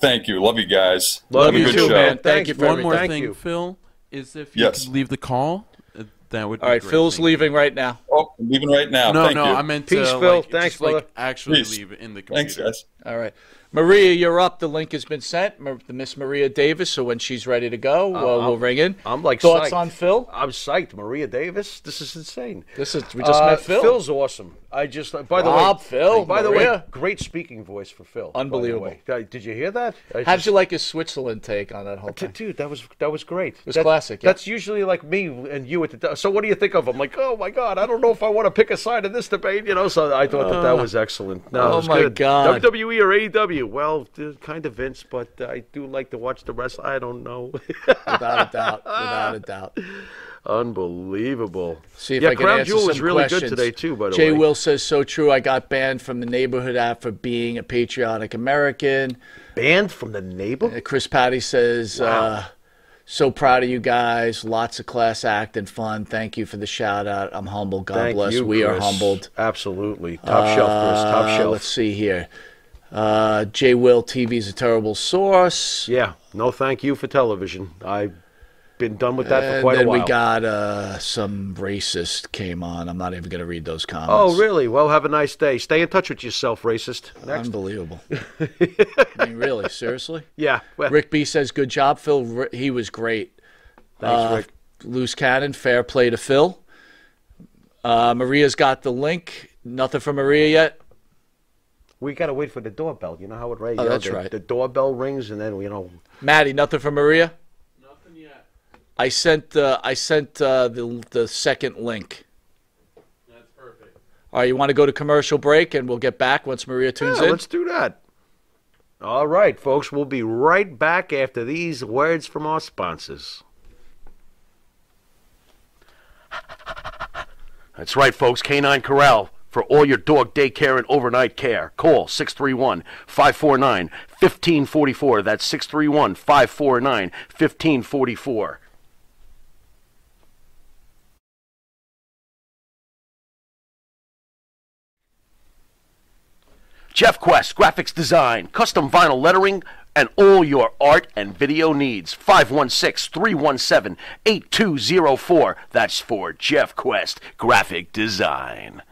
Thank you. Love you guys. Love Have a you good too, show. man. Thank Thanks, you for. One more Thank thing, you. Phil, is if you Yes. could leave the call, uh, that would. Be All right, great. Phil's Thank you. leaving right now. Oh, I'm leaving right now. No, Thank no, you. I meant Peace, to, Phil. like, Thanks, just, like, actually Peace. leave it in the computer. Thanks, guys. All right. Maria, you're up. The link has been sent. Miss Maria Davis. So when she's ready to go, uh, we'll ring in. I'm like thoughts psyched. on Phil. I'm psyched. Maria Davis. This is insane. This is we just Uh, met Phil. Phil's awesome. I just by the Rob, way, Phil, By the way, great speaking voice for Phil. Unbelievable. Uh, Did you hear that? I How'd just- you like his Switzerland take on that whole thing? Dude, that was that was great. It was classic, yeah. That's usually like me and you at the. So what do you think of? I'm like, oh my god, I don't know if I want to pick a side in this debate. You know, so I thought that that was excellent. No, Oh was my good. God. WWE or AEW? Well, uh, kind of Vince, but I do like to watch the rest. I don't know. Without a doubt. Without a doubt. Unbelievable. See if yeah, I can Crown answer Jewel some was really questions. good today too. By the Jay way, Will says so true. I got banned from the neighborhood app for being a patriotic American. banned from the neighbor. Uh, Chris Patty says, uh, so proud of you guys. Lots of class act and fun. Thank you for the shout out. I'm humbled. God Thank bless. you, we are humbled. Absolutely, top shelf, Chris. Top Uh, shelf. Let's see here. Uh, Jay Will TV is a terrible source. Yeah, no, thank you for television. I've been done with that for quite a while. Then we got uh, some racist came on. I'm not even going to read those comments. Oh, really? Well, have a nice day. Stay in touch with yourself, racist. Next. Unbelievable. I mean, really, seriously? Yeah. Well, Rick B says, good job, Phil. He was great. thanks, Uh, Rick. Loose cannon, fair play to Phil. Uh, Maria's got the link. Nothing from Maria yet. We got to wait for the doorbell. You know how it rings? Oh, that's the, right. The doorbell rings, and then, you know. Maddie, nothing from Maria. Nothing yet. I sent uh, I sent uh, the the second link. That's perfect. All right, you want to go to commercial break, and we'll get back once Maria tunes Yeah, in. let's do that. All right, folks. We'll be right back after these words from our sponsors. That's right, folks. Canine Corral for all your dog daycare and overnight care. Call 631 549 1544. That's 631 549 1544. Jeff Quest, graphics design, custom vinyl lettering, and all your art and video needs. 516 317 8204. That's for Jeff Quest, graphic design.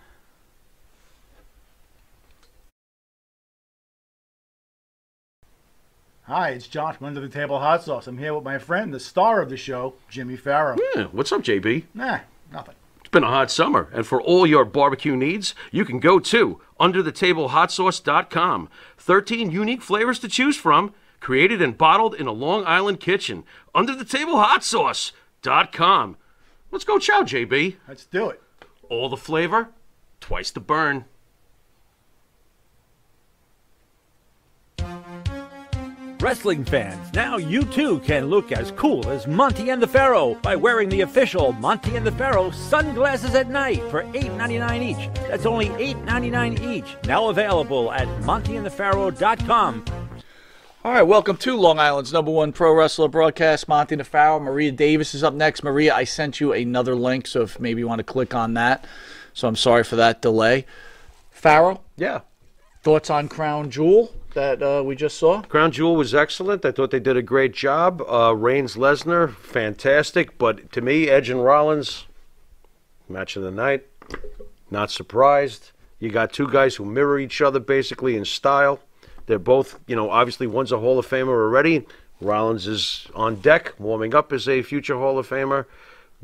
Hi, it's John from Under the Table Hot Sauce. I'm here with my friend, the star of the show, Jimmy Farrell. Yeah, what's up, JB? Nah, nothing. Been a hot summer, and for all your barbecue needs, you can go to underthetablehotsauce.com. 13 unique flavors to choose from, created and bottled in a Long Island kitchen. Underthetablehotsauce.com. Let's go chow, JB. Let's do it. All the flavor, twice the burn. Wrestling fans, now you too can look as cool as Monty and the Pharaoh by wearing the official Monty and the Pharaoh sunglasses at night for $8.99 each. That's only $8.99 each. Now available at montyandthepharaoh.com. All right, welcome to Long Island's number one pro wrestler broadcast. Monty Nefaro, Maria Davis is up next. Maria, I sent you another link, so if maybe you want to click on that. So I'm sorry for that delay. Farrow, Yeah. Thoughts on Crown Jewel that uh, we just saw? Crown Jewel was excellent. I thought they did a great job. Uh, Reigns Lesnar, fantastic. But to me, Edge and Rollins, match of the night. Not surprised. You got two guys who mirror each other basically in style. They're both, you know, obviously one's a Hall of Famer already. Rollins is on deck, warming up as a future Hall of Famer.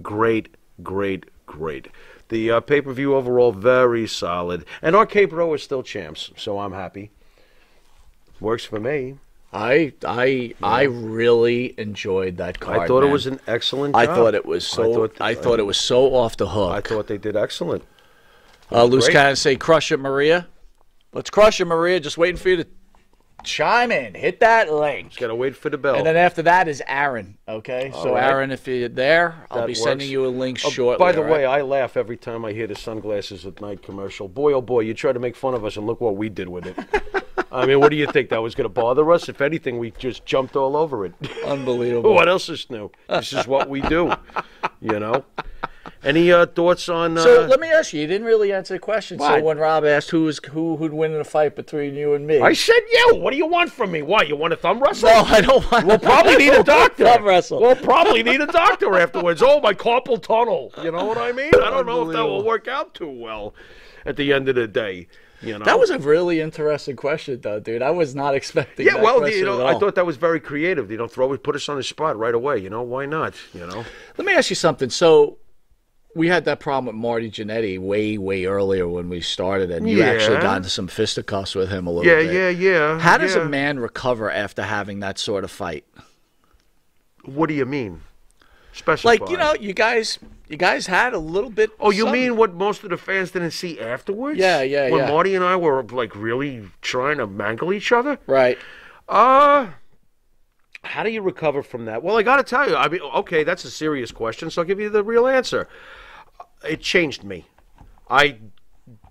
Great, great, great. The uh, pay per view overall, very solid. And our Cape Pro is still champs, so I'm happy. Works for me. I I I really enjoyed that card. I thought it was an excellent. I thought it was I so. thought- I thought it was so off the hook. I thought they did excellent. Uh, Loose Great. Cannon say, "Crush it, Maria." Let's crush it, Maria. Just waiting for you to chime in. Hit that link. Gotta wait for the bell. And then after that is Aaron. Okay, so right. Aaron, if you're there, I'll That be works. sending you a link Oh, shortly. by the all right? way, I laugh every time I hear the sunglasses at night commercial. Boy, oh boy, you try to make fun of us, and look what we did with it. I mean, what do you think? That was going to bother us? If anything, we just jumped all over it. unbelievable. what else is new? This is what we do. You know. Any uh, thoughts on? Uh, So let me ask you. You didn't really answer the question. So when Rob asked who was who who'd win in a fight between you and me, I said you. What do you want from me? What you want a thumb wrestle? no, I don't want. We'll probably need a doctor. Thumb wrestle. We'll probably need a doctor afterwards. Oh, my carpal tunnel. You know what I mean? I don't know if that will work out too well at the end of the day. You know. That was a really interesting question, though, dude. I was not expecting. Yeah, that well, you know, I thought that was very creative. You know, throw put us on the spot right away. You know, why not? You know, Let me ask you something. So we had that problem with Marty Jannetty way, way earlier when we started, and you actually Yeah. got into some fisticuffs with him a little yeah, bit. yeah, yeah. How does yeah. a man recover after having that sort of fight? What do you mean? Specify. Like you know, you guys, you guys had a little bit. Oh, you mean what most of the fans didn't see afterwards? Yeah, yeah, When yeah. When Marty and I were like really trying to mangle each other. right? Uh how do you recover from that? Well, I got to tell you. I mean, okay, that's a serious question, so I'll give you the real answer. It changed me. I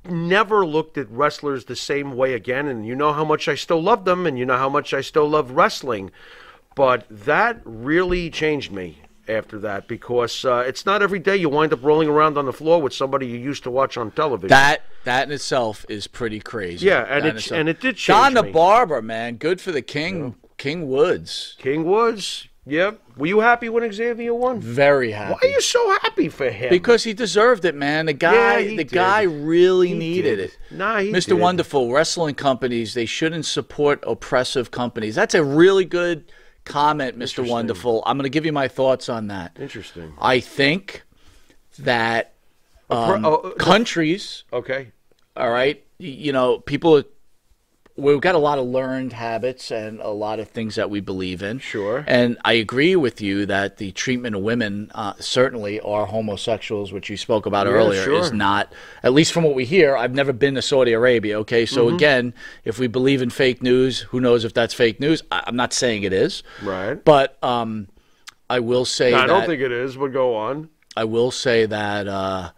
never looked at wrestlers the same way again, and you know how much I still love them, and you know how much I still love wrestling. But that really changed me after that because uh, it's not every day you wind up rolling around on the floor with somebody you used to watch on television. That that in itself is pretty crazy. Yeah, and That it- and it did Don change the. Barber, man, good for the King King Woods. King Woods. Yep. Were you happy when Xavier won? Very happy. Why are you so happy for him? Because he deserved it, man. The guy, Yeah, he the did. guy really He needed did. it. Nah, he Mr. did. Wonderful, wrestling companies, they shouldn't support oppressive companies. That's a really good comment, Mr. Wonderful. I'm going to give you my thoughts on that. Interesting. I think that um, oh, uh, countries, Okay. all right, you know, people, we've got a lot of learned habits and a lot of things that we believe in. Sure. And I agree with you that the treatment of women, uh, certainly are homosexuals, which you spoke about Yeah, earlier, sure. is not, at least from what we hear. I've never been to Saudi Arabia, okay? So Mm-hmm. again, if we believe in fake news, who knows if that's fake news? I- I'm not saying it is. Right. But um, I will say No, I don't think it is, but go on. I will say that uh,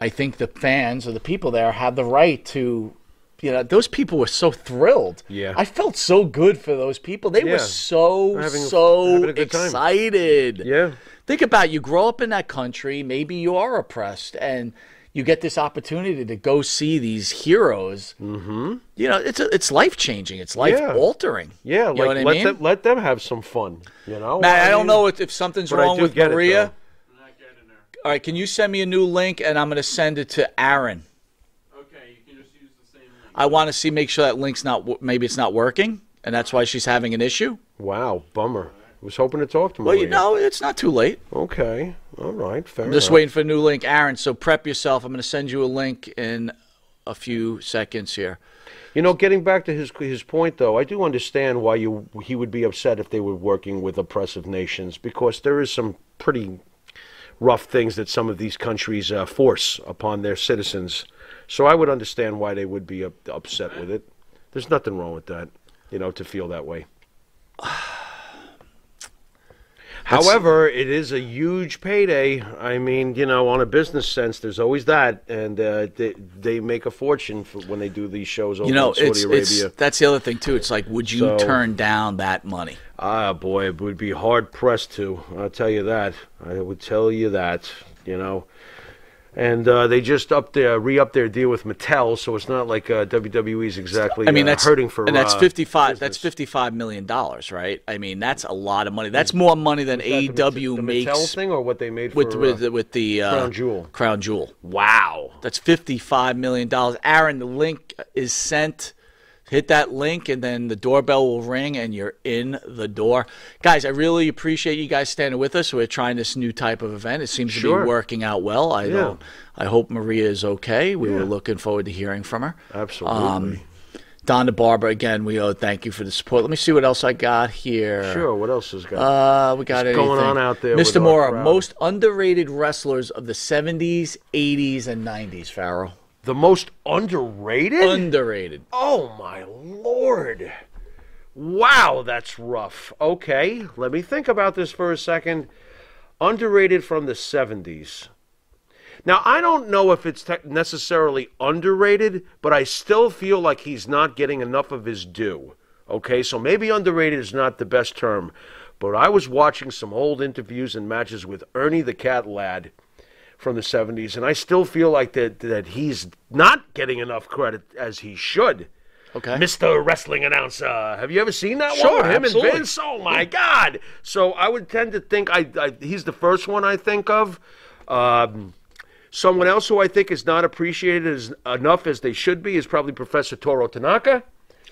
I think the fans or the people there have the right to. You know, those people were so thrilled. Yeah. I felt so good for those people. They Yeah. were so Having so having good time. excited. Yeah. Think about you grow up in that country, maybe you are oppressed and you get this opportunity to go see these heroes. Mm-hmm. You know, it's a, it's life changing. It's life Yeah. altering. Yeah, you know what I let mean? them let them have some fun. You know. Matt, I, don't mean, know if, if something's wrong with it, Maria. though. All right, can you send me a new link and I'm going to send it to Aaron. Okay, you can just use the same link. I want to see make sure that link's not maybe it's not working and that's why she's having an issue. Wow, bummer. I was hoping to talk to Well, you know, it's not too late. Okay. All right. Fair I'm just enough. waiting for a new link, Aaron. So prep yourself. I'm going to send you a link in a few seconds here. You know, getting back to his his point though, I do understand why you he would be upset if they were working with oppressive nations because there is some pretty rough things that some of these countries uh, force upon their citizens. So I would understand why they would be up, upset with it. There's nothing wrong with that, you know, to feel that way. However, it is a huge payday. I mean, you know, on a business sense, there's always that, and uh, they, they make a fortune for when they do these shows over You know, in Saudi it's, Arabia. it's that's the other thing too. It's like, would you So- turn down that money? Ah, boy, it would be hard pressed to. I'll tell you that. I would tell you that. You know, and uh, they just up their re up their deal with Mattel, so it's not like uh, WWE's exactly. I mean, uh, that's hurting for. and that's uh, fifty five. That's fifty five million dollars, right? I mean, that's a lot of money. That's more money than Is that the AEW the makes Mattel thing, or what they made with for, with uh, with the uh, Crown Jewel. Crown Jewel. Wow. That's fifty-five million dollars. Aaron, the link is sent. Hit that link, and then the doorbell will ring, and you're in the door. Guys, I really appreciate you guys standing with us. We're trying this new type of event. It seems to be working out well. I Yeah. don't. I hope Maria is okay. We were looking forward to hearing from her. Absolutely. Um, Donna Barber again. We owe thank you for the support. Let me see what else I got here. Sure. What else has got? Uh, we got What's going on out there Mr. Mora, most underrated wrestlers of the 70s, 80s, and 90s. Farrell, the most underrated. underrated. oh my lord! Wow, that's rough. Okay, let me think about this for a second. Underrated from the '70s. Now, I don't know if it's te- necessarily underrated, but I still feel like he's not getting enough of his due. Okay, so maybe underrated is not the best term, but I was watching some old interviews and matches with Ernie the Cat Ladd from the 70s, and I still feel like that, that he's not getting enough credit as he should. Okay. Mr. Wrestling Announcer. Have you ever seen that Sure, one him absolutely. and Vince? Oh my God! So I would tend to think I, I he's the first one I think of. Um, someone else who I think is not appreciated as enough as they should be is probably Professor Toru Tanaka.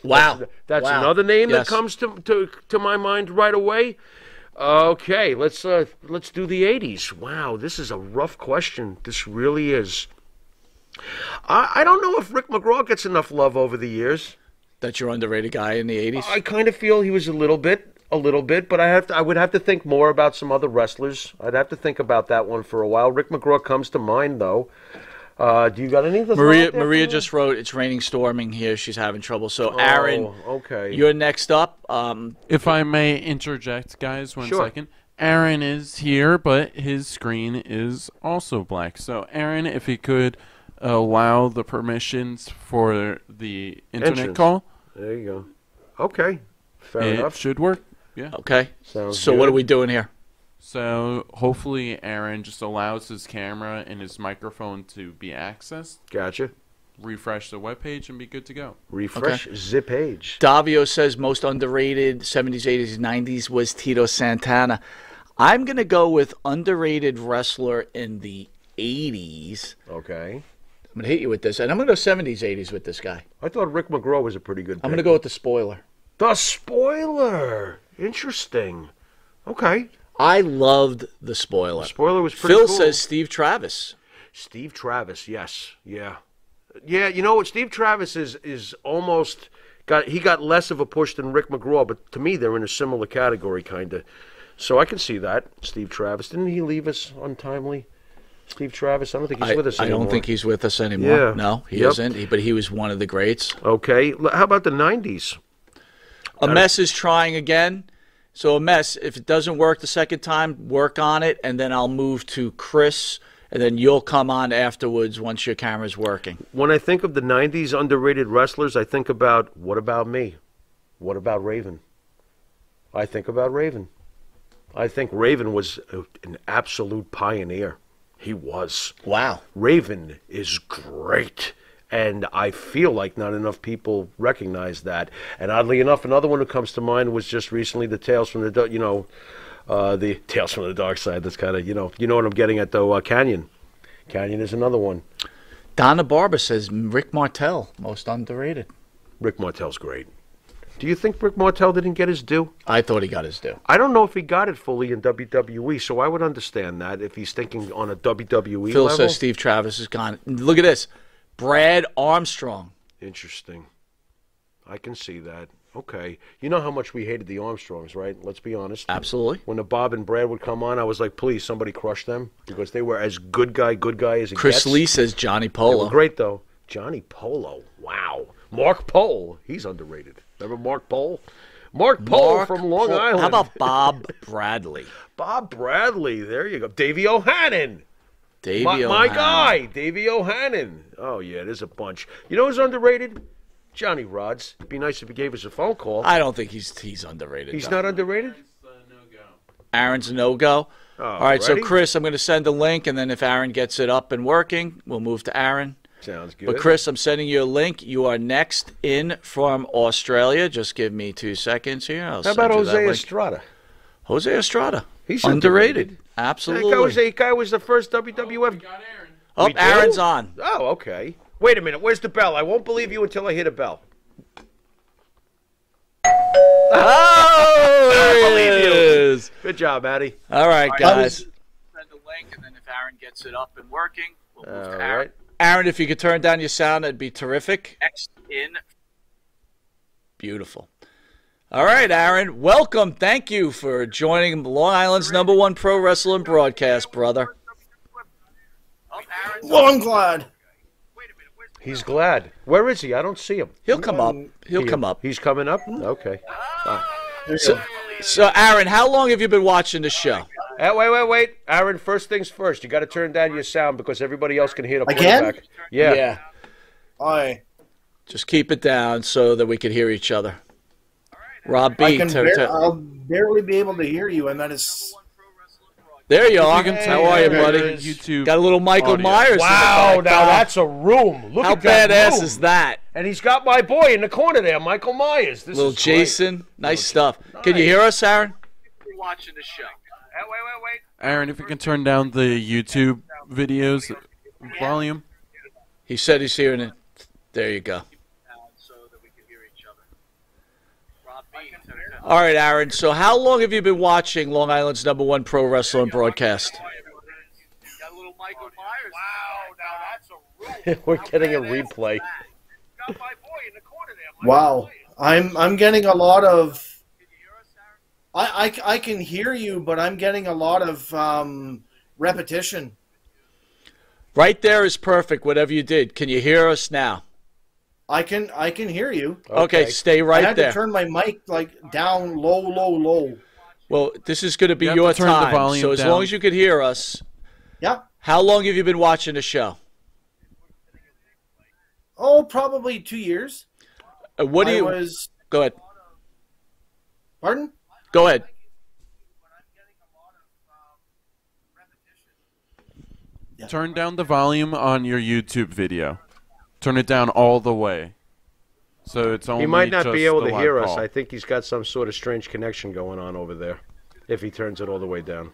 Wow. That's Wow. another name Yes. that comes to, to to my mind right away. Okay, let's uh, let's do the '80s. Wow, this is a rough question. This really is. I, I don't know if Rick McGraw gets enough love over the years. That you're underrated guy in the 80s? I kind of feel he was a little bit, a little bit, but I have to, I would have to think more about some other wrestlers. I'd have to think about that one for a while. Rick McGraw comes to mind though. Uh, do you got any? to throw Maria there Maria for just wrote it's raining storming here. She's having trouble. So Aaron, Oh, okay. you're next up. Um, If I may interject, guys, one second. Sure. Aaron is here, but his screen is also black. So, Aaron, if he could allow the permissions for the internet Entrance. call, There you go. Okay, fair it enough. should work. Yeah. okay. Sounds so what are we doing here? So, hopefully, Aaron just allows his camera and his microphone to be accessed, Gotcha. refresh the webpage, and be good to go. Refresh zip page. Davio says most underrated 70s, 80s, 90s was Tito Santana. I'm going to go with underrated wrestler in the 80s. Okay. I'm going to hit you with this. And I'm going to go 70s, 80s with this guy. I thought Rick McGraw was a pretty good. I'm going to go with the spoiler. The spoiler. Interesting. Okay. I loved the spoiler. The Spoiler was pretty Phil cool. says Steve Travis. Steve Travis, yes, yeah, yeah. You know what? Steve Travis is is almost got he got less of a push than Rick McGraw, but to me they're in a similar category, kind of. So I can see that. Steve Travis didn't he leave us untimely? Steve Travis, I don't think he's I, with us I don't think he's with us anymore. Yeah. No, he Yep. isn't. He, but he was one of the greats. Okay, how about the '90s? A mess is trying again. So a mess, if it doesn't work the second time, work on it, and then I'll move to Chris, and then you'll come on afterwards once your camera's working. When I think of the '90s underrated wrestlers, I think about what about me? What about Raven? I think about Raven. I think Raven was a, an absolute pioneer. He was. Wow. Raven is great. And I feel like not enough people recognize that. And oddly enough, another one who comes to mind was just recently the Tales from the, Dark- you know, uh, the Tales from the Dark Side. That's kind of, you know, you know what I'm getting at though. Uh, Kanyon. Kanyon is another one. Donna Barber says Rick Martel, most underrated. Rick Martel's great. Do you think Rick Martel didn't get his due? I thought he got his due. I don't know if he got it fully in WWE, so I would understand that if he's thinking on a WWE Phil level. says Steve Travis is gone. Look at this. Brad Armstrong. Interesting. I can see that. Okay. You know how much we hated the Armstrongs, right? Let's be honest. Absolutely. When the Bob and Brad would come on, I was like, please, somebody crush them because they were as good guy, good guy as it Chris gets. Lee says Johnny Polo. great though. Johnny Polo. Wow. Mark Pole. He's underrated. Remember Mark Pole? Mark Pole Mark from Long Island. How about Bob Bradley? Bob Bradley? There you go. Davey O'Hannon. Davey My, my guy, Davey O'Hannon. Oh yeah, there's a bunch. You know who's underrated? Johnny Rodz. It'd be nice if he gave us a phone call. I don't think he's he's underrated. He's though. not underrated. Aaron's a no go. Oh, All right, so Chris, I'm going to send a link, and then if Aaron gets it up and working, we'll move to Aaron. Sounds good. But Chris, I'm sending you a link. You are next in from Australia. Just give me two seconds here. I'll how about Jose. Estrada? Jose Estrada. He's underrated. underrated. Absolutely. That guy was that guy was the first WWF. oh, We oh, do? Aaron's on. Oh, okay. Wait a minute. Where's the bell? I won't believe you until I hit a bell. Oh, I believe there you. it is. Good job, Maddie. All right, I guys. Send a link, and then if Aaron gets it up and working, we'll move All to Aaron. right. Aaron, if you could turn down your sound, that'd be terrific. Next in. Beautiful. All right, Aaron. Welcome. Thank you for joining Long Island's number one pro wrestling broadcast, brother. Well, I'm glad. He's glad. Where is he? I don't see him. He'll come up. He'll He- come up. He's coming up? Okay. So, so, Aaron, how long have you been watching the show? Uh, wait, wait, wait. Aaron, first things first. You got to turn down your sound because everybody else can hear the Again? quarterback. Yeah. yeah. I Just keep it down so that we can hear each other. Rob B. I can tur- bar- I'll barely be able to hear you, and that is there you are. can How are you, buddy? YouTube Got a little Michael audio. Myers. in the Wow, now that's a room. Look how at that badass room. is that? And he's got my boy in the corner there, Michael Myers. This Little is great. Jason, nice stuff. Can you hear us, Aaron? Watching the show. wait, wait, wait. Aaron, if you can turn down the YouTube videos volume. He said he's hearing it. There you go. All right, Aaron. So, how long have you been watching Long Island's number one pro wrestling broadcast? We're getting a replay. wow. I'm I'm getting a lot of. I, I, I can hear you, but I'm getting a lot of um, repetition. Right there is perfect. Whatever you did, can you hear us now? I can I can hear you. Okay, stay right I had there. to turn my mic like down low, low, low. well, this is going to be You have your to turn the time. volume So, as down. long as you can hear us, Yeah. how long have you been watching the show? Oh, probably two years. Uh, what do I you? was. Go ahead. Pardon? Go ahead. Turn down the volume on your YouTube video. Turn it down all the way. So it's only He might not just be able to live hear us. call. I think he's got some sort of strange connection going on over there. If he turns it all the way down.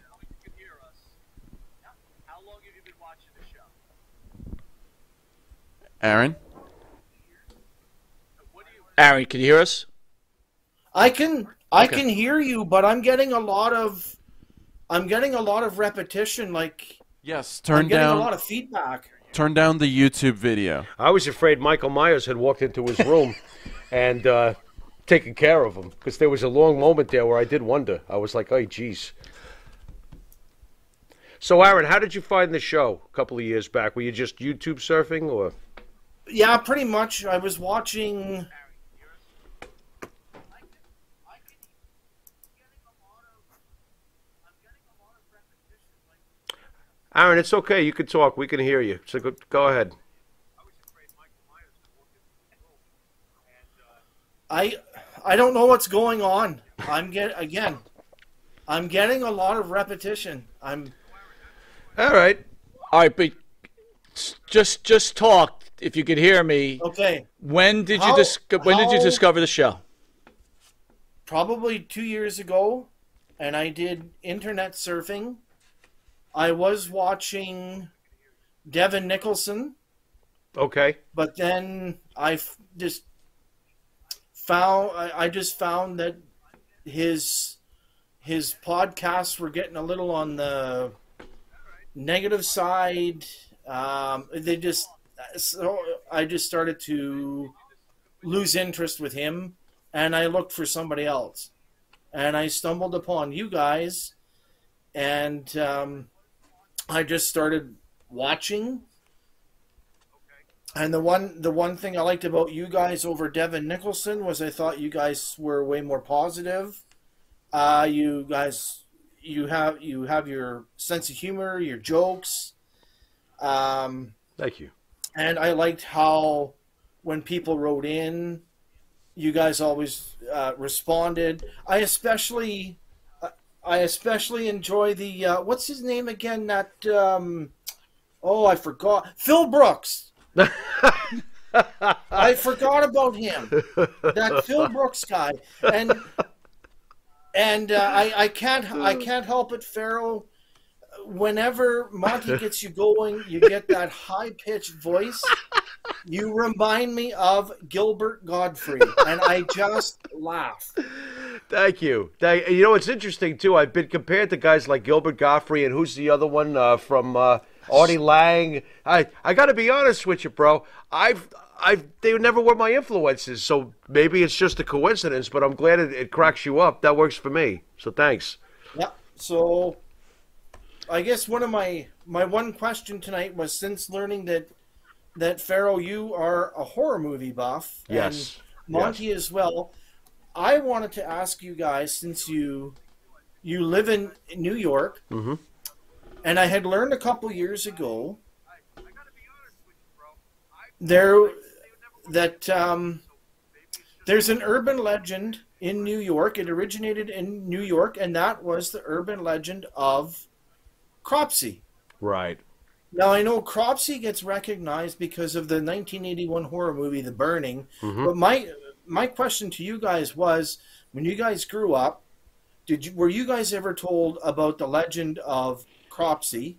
Aaron? Aaron, can you hear us? I can I Okay. can hear you, but I'm getting a lot of I'm getting a lot of repetition. Like Yes, turn I'm getting down a lot of feedback. Turn down the YouTube video. I was afraid Michael Myers had walked into his room and uh, taken care of him because there was a long moment there where I did wonder. I was like, "Oh, geez." So, Aaron, how did you find the show a couple of years back? Were you just YouTube surfing, or Yeah, pretty much. I was watching. Aaron? It's okay. You can talk. We can hear you. So go, go ahead. I I don't know what's going on. I'm get again. I'm getting a lot of repetition. I'm All right. All right, but just just talk if you could hear me. okay. When did you dis- When did you discover the show? Probably two years ago, and I did internet surfing. I was watching Devin Nicholson. Okay. but then I f- just found I, I just found that his his podcasts were getting a little on the negative side. Um, they just so I just started to lose interest with him, and I looked for somebody else, and I stumbled upon you guys, and um, I just started watching and the one the one thing I liked about you guys over Devin Nicholson was I thought you guys were way more positive. Uh, you guys you have you have your sense of humor, your jokes. Um, Thank you. and I liked how when people wrote in, you guys always uh, responded. I especially I especially enjoy the uh, what's his name again? That um, oh I forgot Phil Brooks. I forgot about him. That Phil Brooks guy, and and uh, I I can't I can't help it, Pharaoh. Whenever Monty gets you going, you get that high pitched voice. You remind me of Gilbert Gottfried, and I just laugh. Thank you. Thank, you know, it's interesting too. I've been compared to guys like Gilbert Gottfried and who's the other one uh, from uh, Artie Lange. I I got to be honest with you, bro. I've I've, they never were my influences, so maybe it's just a coincidence. But I'm glad it, it cracks you up. That works for me. So thanks. Yeah. So, I guess one of my my one question tonight was since learning that that Pharaoh, you are a horror movie buff, Yes. and Monty as well. I wanted to ask you guys since you you live in New York, Mhm. and I had learned a couple years ago there that um, there's an urban legend in New York. It originated in New York, and that was the urban legend of Cropsey. Right. Now I know Cropsey gets recognized because of the 1981 horror movie The Burning, Mhm. but my my question to you guys was when you guys grew up, did you were you guys ever told about the legend of Cropsey?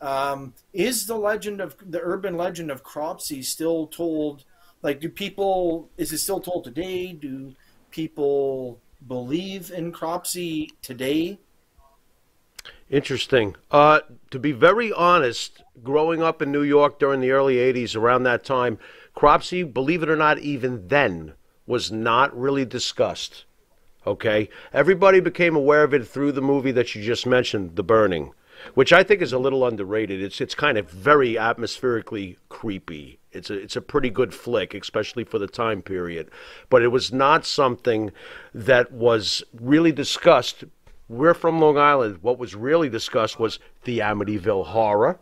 Um, is the legend of the urban legend of Cropsey still told? Like, do people is it still told today? Do people believe in Cropsey today? Interesting. Uh, to be very honest, growing up in New York during the early 80s, around that time, Cropsey, believe it or not, even then, was not really discussed. Okay? Everybody became aware of it through the movie that you just mentioned, The Burning, which I think is a little underrated. It's, it's kind of very atmospherically creepy. It's a, it's a pretty good flick, especially for the time period. But it was not something that was really discussed we're from Long Island. What was really discussed was the Amityville horror,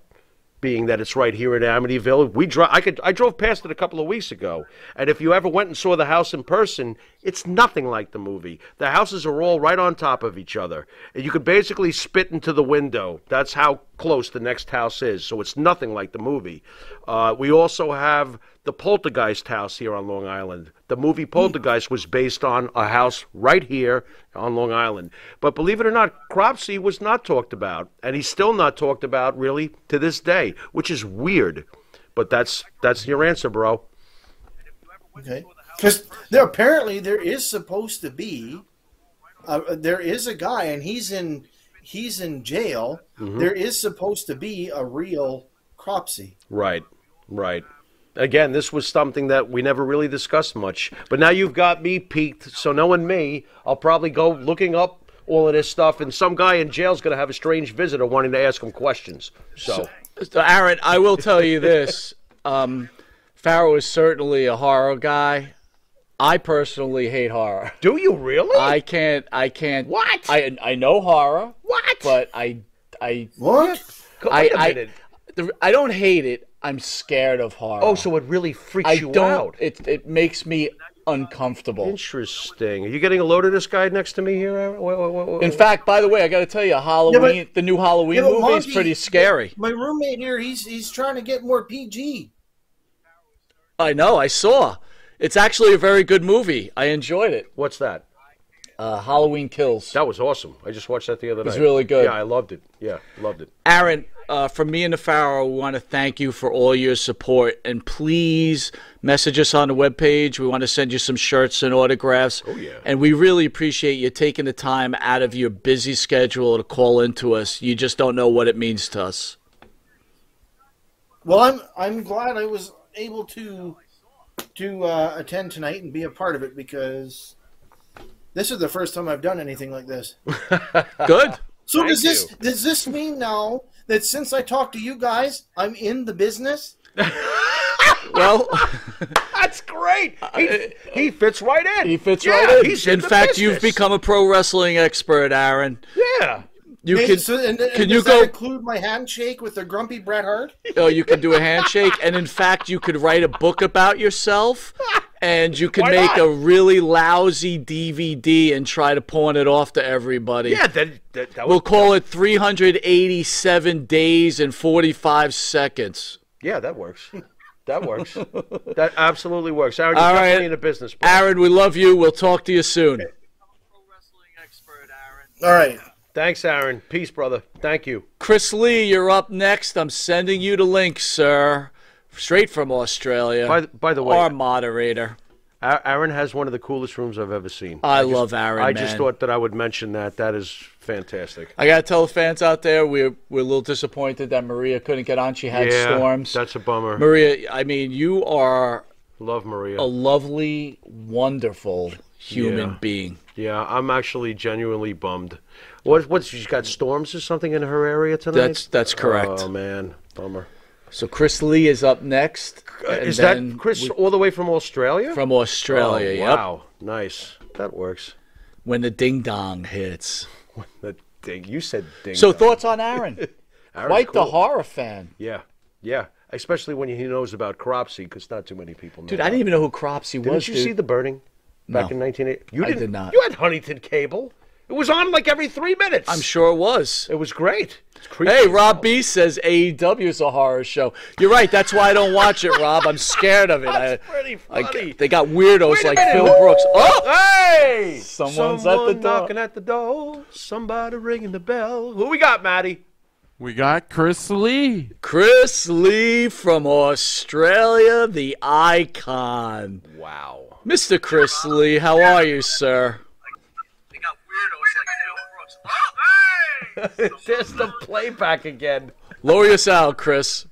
being that it's right here in Amityville. We dro- I could I drove past it a couple of weeks ago, and if you ever went and saw the house in person, it's nothing like the movie. The houses are all right on top of each other, and you could basically spit into the window. That's how close the next house is. So it's nothing like the movie. Uh, we also have the Poltergeist house here on Long Island. The movie Poltergeist was based on a house right here on Long Island. But believe it or not, Cropsey was not talked about, and he's still not talked about really to this day, which is weird. But that's that's your answer, bro. Okay. Because there apparently there is supposed to be, uh, there is a guy and he's in he's in jail. Mhm. There is supposed to be a real Cropsey. Right, right. Again, this was something that we never really discussed much. But now you've got me peaked, so knowing me, I'll probably go looking up all of this stuff, and some guy in jail's going to have a strange visitor wanting to ask him questions. So, So, Aaron, I will tell you this: um, Farrow is certainly a horror guy. I personally hate horror. do you really? I can't. I can't. What? I I know horror. What? But I I What? I Wait a I, minute. the, I don't hate it. I'm scared of horror. oh, so it really freaks I you don't. out. It it makes me uncomfortable. Interesting. Are you getting a load of this guy next to me here? Aaron? Wait, wait, wait, wait. In fact, by the way, I got to tell you, Halloween, the new Halloween Yeah, but movie is pretty scary. My roommate here, he's he's trying to get more PG. I know. I saw. It's actually a very good movie. I enjoyed it. what's that? Uh, Halloween Kills. That was awesome. I just watched that the other night. It was really good. Yeah, I loved it. Yeah, loved it. Aaron, uh, from me and the Pharaoh, we want to thank you for all your support. And please message us on the webpage. We want to send you some shirts and autographs. Oh, yeah. And we really appreciate you taking the time out of your busy schedule to call into us. You just don't know what it means to us. Well, I'm I'm glad I was able to to uh, attend tonight and be a part of it because this is the first time I've done anything like this. Good. So Thank does this you. does this mean now that since I talked to you guys, I'm in the business? Well, That's great. He, he fits right in. he fits Yeah, right in. He's in the fact, you've become a pro wrestling expert, Aaron. Yeah. You Hey, can so, and, and can does you that go- include my handshake with the grumpy Bret Hart? Oh, you can do a handshake, and in fact, you could write a book about yourself, and you could Why make not? a really lousy DVD and try to pawn it off to everybody. Yeah, that, that, that We'll was, call it 387 days and 45 seconds. yeah, that works. That works. that absolutely works. Aaron, you're All right. definitely in the business. bro. Aaron, we love you. We'll talk to you soon. All right. Thanks, Aaron. Peace, brother. Thank you. Chris Lee, you're up next. I'm sending you the link, sir. Straight from Australia. By, the- by the way, Our moderator. Aaron has one of the coolest rooms I've ever seen. I just- love Aaron, I just thought that I would mention that. That is fantastic. I gotta tell the fans out there we're we're a little disappointed that Maria couldn't get on. She had yeah, storms. That's a bummer. Maria, I mean, you are Love Maria. a lovely, wonderful human Yeah. being. Yeah, I'm actually genuinely bummed. What? What's she's got storms or something in her area tonight? That's that's correct. Oh man, bummer. so Chris Lee is up next. Uh, and is that Chris we- all the way from Australia? from Australia? Oh, Yep. wow, nice. That works. When the ding dong hits. That ding. You said ding. So dong. thoughts on Aaron? Aaron's Quite the horror fan. Yeah, yeah. Especially when he knows about Cropsey, because not too many people know. Dude, I didn't even know who Cropsey was. Didn't you dude. see the burning back No. in 1980? You didn't, did not. You had Huntington cable. It was on like every three minutes. I'm sure it was. It was great. It's Hey, Rob. B says AEW is a horror show. You're right. That's why I don't watch it, Rob. I'm scared of it. That's I, pretty I- funny. they got weirdos like minute. Phil Brooks. Oh, Hey! Someone's at the Someone door. knocking at the door. Somebody ringing the bell. Who we got, Maddie? We got Chris Lee. Chris Lee from Australia, the icon. Wow. Mr. Chris Lee, how are you, sir? There's the playback again. Lower your sound, Chris.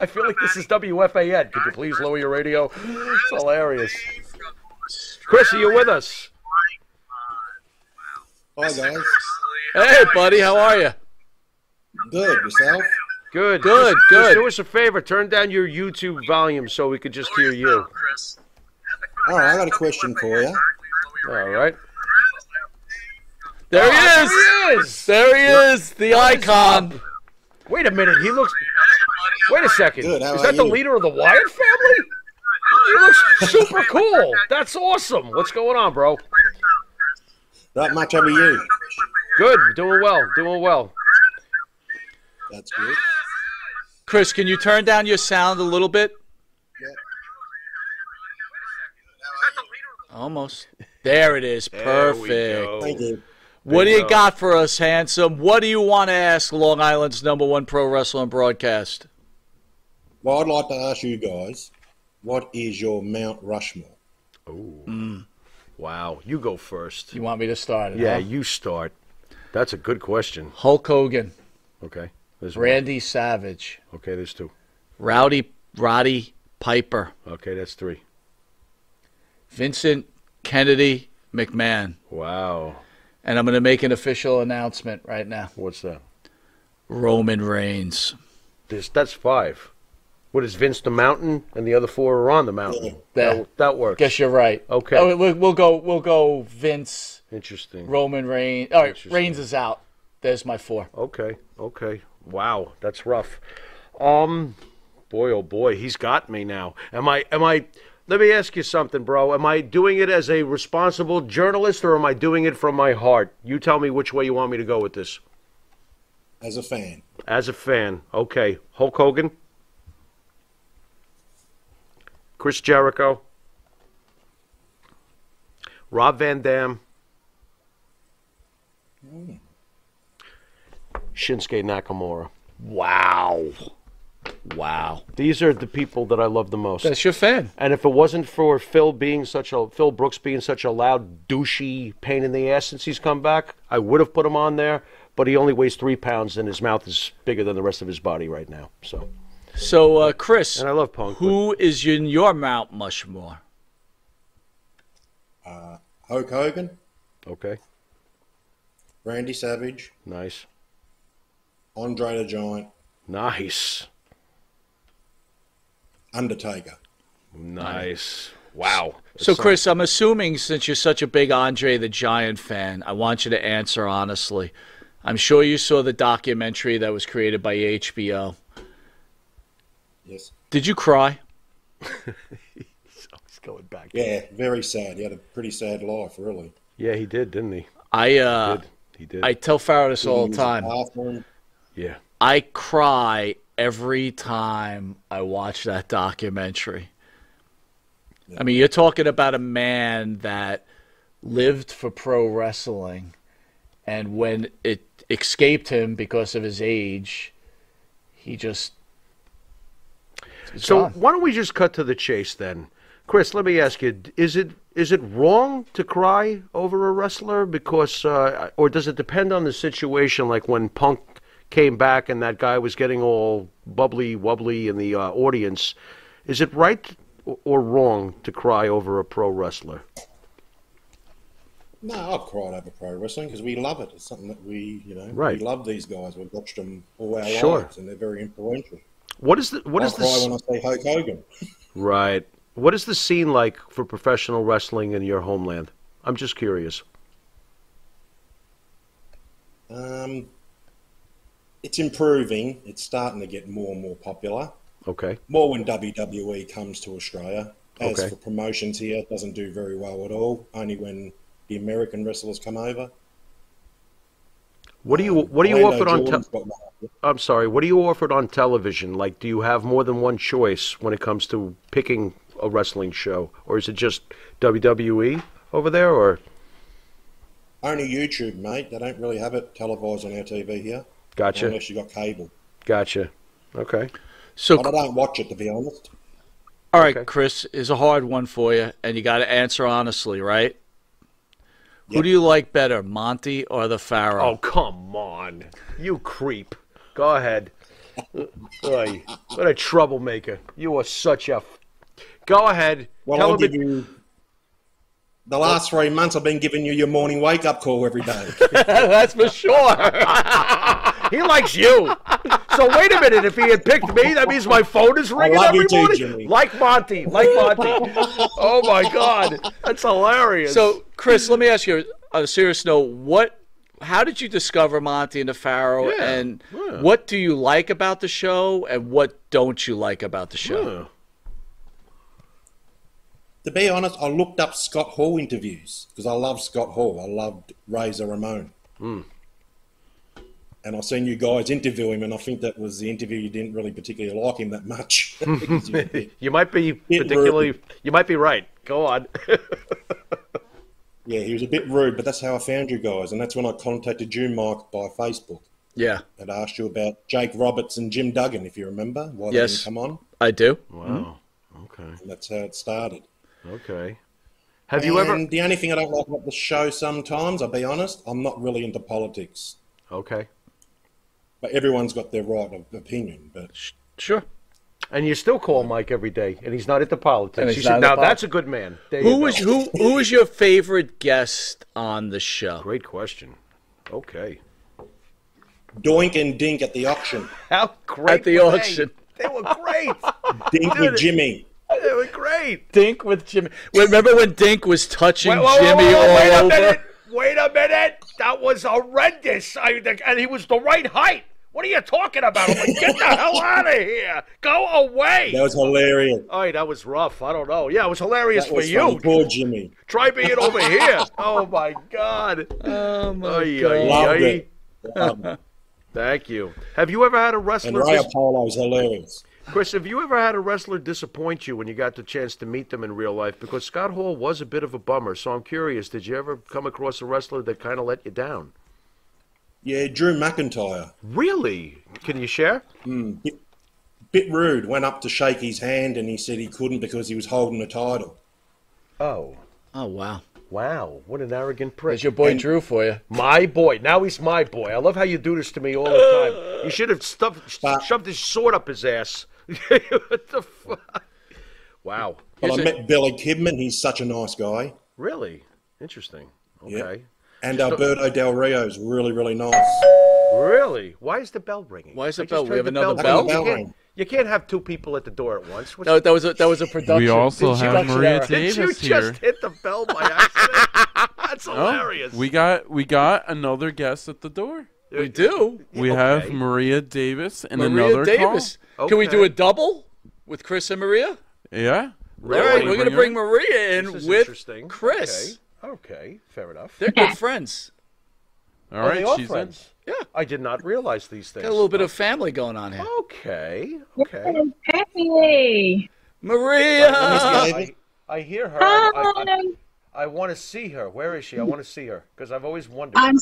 I feel like this is WFAN. Could you please lower your radio? It's hilarious. Chris, are you with us? Hi guys. Hey, buddy, how are you? Good. Yourself? Good. Good, Just- good. Just do us a favor. Turn down your YouTube volume so we could just hear you. All right, I got a question for you. All right. There oh, he is. There he is. There he is, the icon. Wait a minute. He looks. Wait a second. Good, how Is are that the leader of the Wyatt family? He looks super cool. That's awesome. What's going on, bro? Not much over you. Good. Doing well. Doing well. That's good. Chris, can you turn down your sound a little bit? Yeah. Almost. There it is. There we Perfect. go. Thank you. What do you got for us, handsome? What do you want to ask Long Island's number one pro wrestling broadcast? Well, I'd like to ask you guys, what is your Mount Rushmore? Mm. Wow. You go first. You want me to start it? Yeah, huh? you start. That's a good question. Hulk Hogan, Okay. There's one. Randy Savage, Okay, there's two. Rowdy Roddy Piper, Okay, that's three. Vincent Kennedy McMahon. Wow. And I'm going to make an official announcement right now. What's that? Roman Reigns. This that's five. What is Vince the Mountain and the other four are on the mountain? Yeah. That, that works. Guess you're right. Okay. Oh, we'll, we'll go. We'll go. Vince, Interesting. Roman Reigns. All right, Reigns is out. There's my four. Okay. Okay. Wow, that's rough. Um, boy, oh boy, he's got me now. Am I? Am I? Let me ask you something, bro. Am I doing it as a responsible journalist, or am I doing it from my heart? You tell me which way you want me to go with this. As a fan, As a fan, okay. Hulk Hogan, Chris Jericho, Rob Van Dam, hmm. Shinsuke Nakamura. Wow. Wow. These are the people that I love the most. That's your fan. And if it wasn't for Phil being such a Phil Brooks being such a loud, douchey pain in the ass since he's come back, I would have put him on there. But he only weighs three pounds, and his mouth is bigger than the rest of his body right now. So, So, uh, Chris, and I love Punk. but- who is in your Mount Mushmore? Uh, Hulk Hogan, Okay, Randy Savage, nice, Andre the Giant, nice, Undertaker. nice. Wow. So, Chris, I'm assuming since you're such a big Andre the Giant fan, I want you to answer honestly. I'm sure you saw the documentary that was created by HBO. Yes. Did you cry? He's going back. Yeah, very sad. He had a pretty sad life, really. Yeah, he did, didn't he? I uh, Did he did? I tell Farrah this all the time. bathroom. yeah. I cry every time I watch that documentary. I mean, you're talking about a man that lived for pro wrestling, and when it escaped him because of his age, he just. So gone. why don't we just cut to the chase then? Chris, let me ask you: Is it is it wrong to cry over a wrestler because, uh, or does it depend on the situation? Like when Punk came back and that guy was getting all bubbly wobbly in the uh, audience, is it right or wrong to cry over a pro wrestler? No, I've cried over pro wrestling because we love it. It's something that we, you know, Right. we love these guys. We've watched them all our Sure. lives, and they're very influential. What is the what is cry this? when I say Hulk Hogan. Right. What is the scene like for professional wrestling in your homeland? I'm just curious. Um, it's improving. It's starting to get more and more popular. Okay. More when WWE comes to Australia. As Okay. for promotions here, it doesn't do very well at all. Only when the American wrestlers come over. What do you what do you Orlando offered on? Te- got one up there. I'm sorry. What do you offered on television? Like, do you have more than one choice when it comes to picking a wrestling show, or is it just WWE over there? Or Only YouTube, mate. They don't really have it televised on our TV here. Gotcha, Unless you got cable. gotcha. Okay. So, But I don't watch it, to be honest. all right, okay. Chris is a hard one for you, and you got to answer honestly, right? Who do you like better, Monty or the Pharaoh? Oh come on, you creep. Go ahead. Oy, what a troublemaker. You are such a. Go ahead. Well, Tell I'll give it- you. The last three months, I've been giving you your morning wake up call every day. That's for sure. He likes you. So wait a minute. If he had picked me, that means my phone is ringing every too, morning. Jimmy. Like Monty. Like Monty. oh my God, that's hilarious. so, Chris, let me ask you on a serious note. What? How did you discover Monty and the Pharaoh, Yeah, and yeah. what do you like about the show, and what don't you like about the show? to be honest, I looked up Scott Hall interviews because I love Scott Hall. I loved Razor Ramon. Hmm. And I've seen you guys interview him, and I think that was the interview you didn't really particularly like him that much. Hmm. You- you might be Bit particularly. You might be right. Go on. yeah, he was a bit rude, but that's how I found you guys, and that's when I contacted you, Mike, by Facebook Yeah, and asked you about Jake Roberts and Jim Duggan, if you remember. Why Yes. they didn't come on? I do. wow. Hmm. Okay. And that's how it started. Okay. Have you ever? The only thing I don't like about the show sometimes, I'll be honest, I'm not really into politics. Okay. But everyone's got their right of opinion. But Sure. And you still call Mike every day, and he's not into politics. And You said, now pol- that's a good man. There Who was who? Who was your favorite guest on the show? Great question. Okay. Doink and Dink at the auction. How great At the were they? auction. They were great. Dink Dude, with Jimmy. they were great. Dink with Jimmy. Remember when Dink was touching Wait, whoa, whoa, Jimmy whoa, all wait a minute. Wait a minute. That was horrendous. I, and he was the right height. What are you talking about? I'm like, get the hell out of here. Go away. That was hilarious. All right, that was rough. I don't know. Yeah, it was hilarious That for was you. funny. Poor Jimmy. Try being over here. Oh my God. Oh my Ay, god! ay, Loved ay. it. Loved it. Thank you. Have you ever had a And wrestler? Ray dis- Apollo's hilarious. Chris, have you ever had a wrestler disappoint you when you got the chance to meet them in real life? Because Scott Hall was a bit of a bummer. So I'm curious, did you ever come across a wrestler that kind of let you down? Yeah, Drew McIntyre. Really? Can you share? Hmm. Bit, bit rude. Went up to shake his hand and he said he couldn't because he was holding the title. Oh, Oh wow! wow. What an arrogant prick. There's your boy And- Drew for you. My boy. Now he's my boy. I love how you do this to me all the time. You should have stuffed, But- shoved his sword up his ass. what the fuck? Wow. But Here's I a- met Billy Kidman. He's such a nice guy. Really? Interesting. Yeah. Okay. And Alberto Del Rio is really, really nice. Really? Why is the bell ringing? Why is the I just bell? We heard have the another bell. bell? You can't, you can't have two people at the door at once. What's That, that was a, that was a production. We also Did you- have Maria error. Did you Davis here. just hit the bell by accident? That's Oh, hilarious. we got we got another guest at the door. We do. We Okay. have Maria Davis and Maria another Davis. call. Can we do Okay. a double with Chris and Maria? call. Yeah. All right, we're going to Bring her bring in? Maria in This is with interesting. Chris. Okay. okay, fair enough. They're good friends. All Oh, right, they are she's friends. Yeah. I did not realize these things. Got a little bit of family going on here. Okay, okay. Happy. Maria. I, I hear her. I, I, Hi. I want to see her. Where is she? I want to see her because I've always wondered. I'm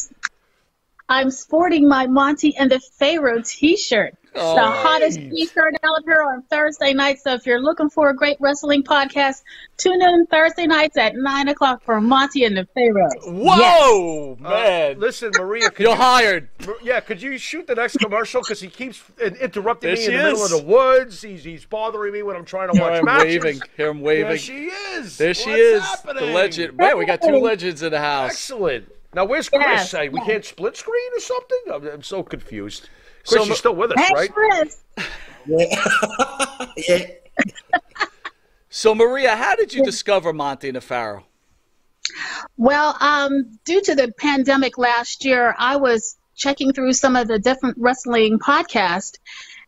I'm sporting my Monty and the Pharaoh T-shirt. Oh, the hottest T-shirt out here on Thursday night. So if you're looking for a great wrestling podcast, tune in Thursday nights at nine o'clock for Monty and the Pharaoh. Whoa, uh, man! Listen, Maria, could You're you, hired. Yeah, could you shoot the next commercial? Because he keeps interrupting There me in the middle of the woods. He's he's bothering me when I'm trying to Here watch I'm matches. waving. Here I'm waving. There she is. There she What's is. happening? The legend. Man, we got two legends in the house. Excellent. Now where's Chris? Yes, Hey, we yes. can't split screen or something? I'm, I'm so confused. Chris, Ma- you're still with us, Hey, right? Chris. yeah. So, Maria, how did you discover Monty and the Pharaoh? Well, um, due to the pandemic last year, I was checking through some of the different wrestling podcasts,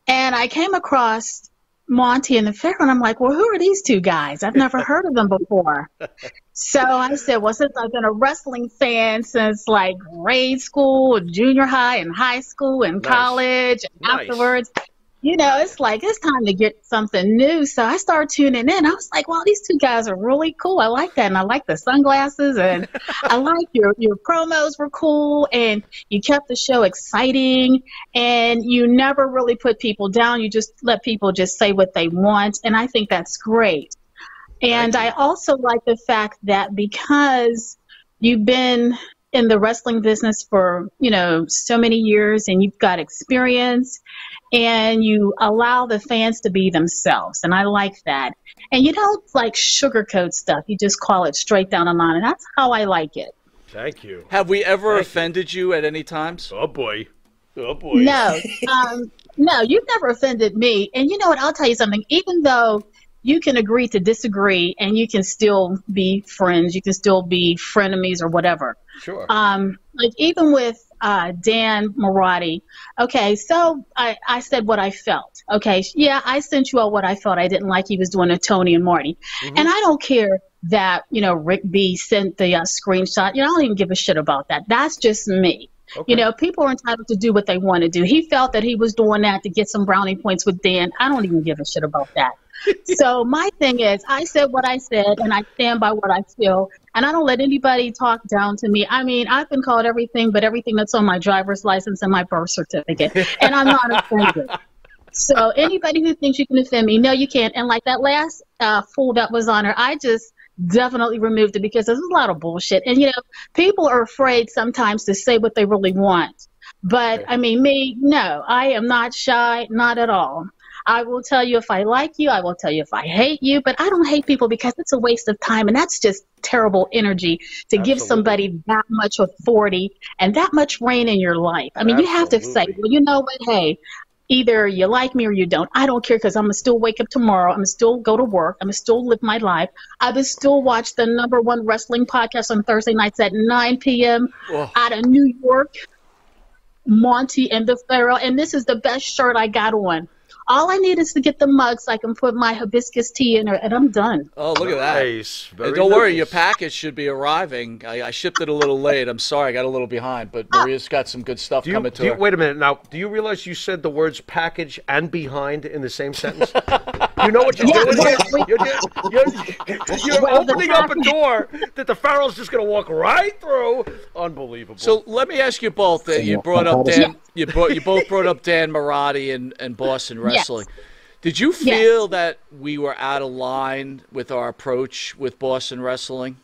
and I came across Monty and the Pharaoh, and I'm like, well, who are these two guys? I've never heard of them before. So I said, well, since I've been a wrestling fan since like grade school, junior high, and high school, and Nice. college, and Nice. afterwards, you know, it's like it's time to get something new. So I started tuning in. I was like, wow, these two guys are really cool. I like that. And I like the sunglasses and I like your, your promos were cool and you kept the show exciting and you never really put people down. You just let people just say what they want. And I think that's great. And I also like the fact that because you've been in the wrestling business for, you know, so many years and you've got experience and you allow the fans to be themselves. And I like that. And you don't like sugarcoat stuff. You just call it straight down the line. And that's how I like it. Thank you. Have we ever offended you at any times? Oh boy. Oh boy. No, um, no, you've never offended me. And you know what? I'll tell you something. Even though you can agree to disagree and you can still be friends, you can still be frenemies or whatever. Sure. Um, like even with uh, Dan Marotti. Okay, so I, I said what I felt. Okay, yeah, I sent you out what I felt I didn't like he was doing a Tony and Marty, and I don't care that you know Rick B sent the uh, screenshot. You know, I don't even give a shit about that. That's just me. You know, people are entitled to do what they want to do. He felt that he was doing that to get some brownie points with Dan. I don't even give a shit about that. so my thing is, I said what I said, and I stand by what I feel, and I don't let anybody talk down to me. I mean, I've been called everything, but everything that's on my driver's license and my birth certificate, and I'm not offended. So anybody who thinks you can offend me, no, you can't. And like that last uh, fool that was on her, I just definitely removed it because there's a lot of bullshit. And you know, people are afraid sometimes to say what they really want. But I mean, me, no, I am not shy, not at all. I will tell you if I like you, I will tell you if I hate you, but I don't hate people because it's a waste of time and that's just terrible energy to give somebody that much authority and that much reign in your life. I mean, you have to say, well, you know what, hey, either you like me or you don't. I don't care because I'm gonna still wake up tomorrow. I'm gonna still go to work. I'm gonna still live my life. I would still watch the number one wrestling podcast on Thursday nights at 9 p.m. Whoa. out of New York. Monty and the Pharaoh, and this is the best shirt I got on. All I need is to get the mug so I can put my hibiscus tea in it, and I'm done. Oh, look at that. Nice. And Very don't worry, your package should be arriving. I, I shipped it a little late. I'm sorry, I got a little behind, but ah. Maria's got some good stuff Do you, coming do to you, her. wait a minute now. Do you realize you said the words package and behind in the same sentence? you know what you're Yeah, doing well, we- You're, you're, you're Well, opening up a door that the Pharaoh's just going to walk right through. Unbelievable. So let me ask you both. That you brought up Dan. You brought you both brought up Dan Marati and, and Boston Wrestling. Did you feel that we were out of line with our approach with Boston Wrestling?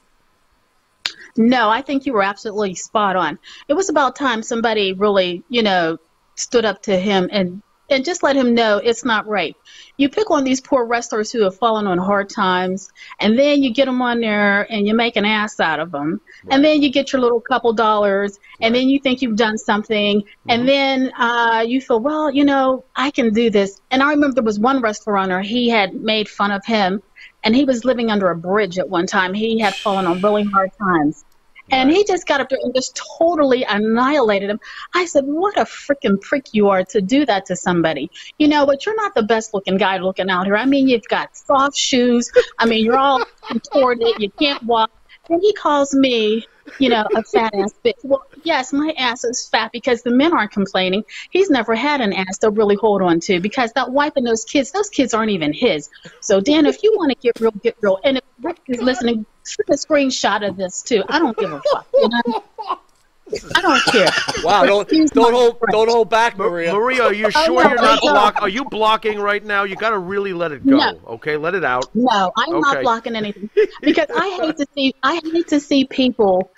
No, I think you were absolutely spot on. It was about time somebody really, you know, stood up to him and and just let him know it's not right. You pick on these poor wrestlers who have fallen on hard times, and then you get them on there and you make an ass out of them, and then you get your little couple dollars, and then you think you've done something, and then uh, you feel, well, you know, I can do this. And I remember there was one there. He had made fun of him, and he was living under a bridge at one time. He had fallen on really hard times. And he just got up there and just totally annihilated him. I said, What a freaking prick you are to do that to somebody. You know, but you're not the best looking guy looking out here. I mean, you've got soft shoes. I mean, you're all contorted. You can't walk. And he calls me, you know, a fat ass bitch. Well, yes, my ass is fat because the men aren't complaining. He's never had an ass to really hold on to because that wife and those kids, those kids aren't even his. So, Dan, if you want to get real, get real. And if Rick is listening, shoot a screenshot of this too. I don't give a fuck. You know? I don't care. Wow, don't don't hold don't hold back, Maria. Maria, are you Oh, sure no, you're not no. block? Are you blocking right now? You got to really let it go. No. Okay, let it out. No, I'm not blocking anything because I hate to see I hate to see people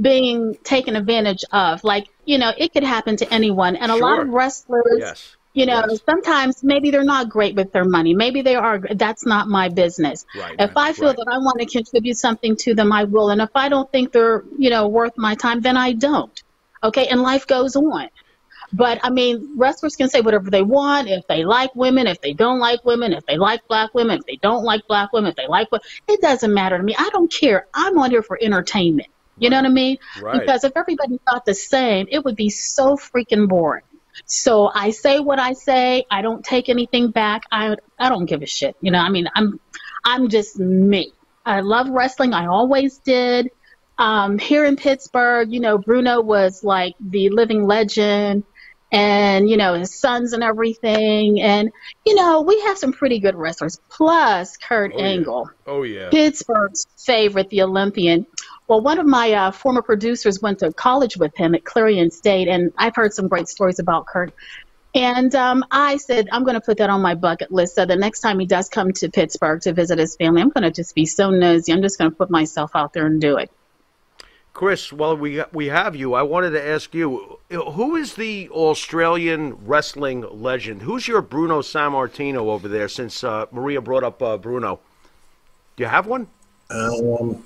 being taken advantage of. Like you know, it could happen to anyone, and a lot of wrestlers. Yes. You know, Yes. sometimes maybe they're not great with their money. Maybe they are. That's not my business. Right, If I feel right. that I want to contribute something to them, I will. And if I don't think they're, you know, worth my time, then I don't. Okay, and life goes on. But I mean, wrestlers can say whatever they want. If they like women, if they don't like women, if they like black women, if they don't like black women, if they like what, it doesn't matter to me. I don't care. I'm on here for entertainment. You know what I mean? Right. Because if everybody thought the same, it would be so freaking boring. So I say what I say. I don't take anything back. I I don't give a shit. You know, I mean, I'm I'm just me. I love wrestling. I always did. Um, here in Pittsburgh, you know, Bruno was like the living legend and, you know, his sons and everything. And, you know, we have some pretty good wrestlers. Plus Kurt Oh, yeah. Angle. Oh yeah. Pittsburgh's favorite, the Olympian. Well, one of my uh, former producers went to college with him at Clarion State, and I've heard some great stories about Kurt. And um, I said, I'm going to put that on my bucket list. So the next time he does come to Pittsburgh to visit his family, I'm going to just be so nosy. I'm just going to put myself out there and do it. Chris, while we we have you, I wanted to ask you, who is the Australian wrestling legend? Who's your Bruno Sammartino over there? Since uh, Maria brought up uh, Bruno, do you have one? Um,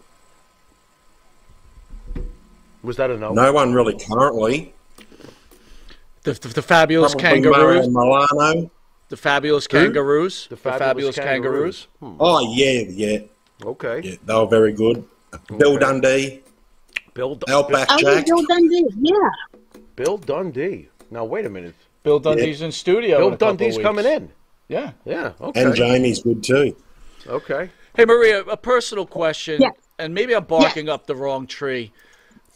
Was that a no? no one really currently. The, the, the fabulous Probably kangaroos. Mario Milano. The fabulous kangaroos. The The Fabulous fabulous, kangaroos. Hmm. Oh yeah, yeah, Okay. yeah. They were very good. Bill Dundee, Bill D- Outback Oh, yeah, Jack. Bill Dundee. Yeah. Bill Dundee. Now wait a minute. Bill Dundee's in studio. Bill in a Dundee's weeks. coming in. Yeah. Yeah. Okay. and Jamie's good too. Okay. Hey Maria, a personal question, Yes. and maybe I'm barking up the wrong tree,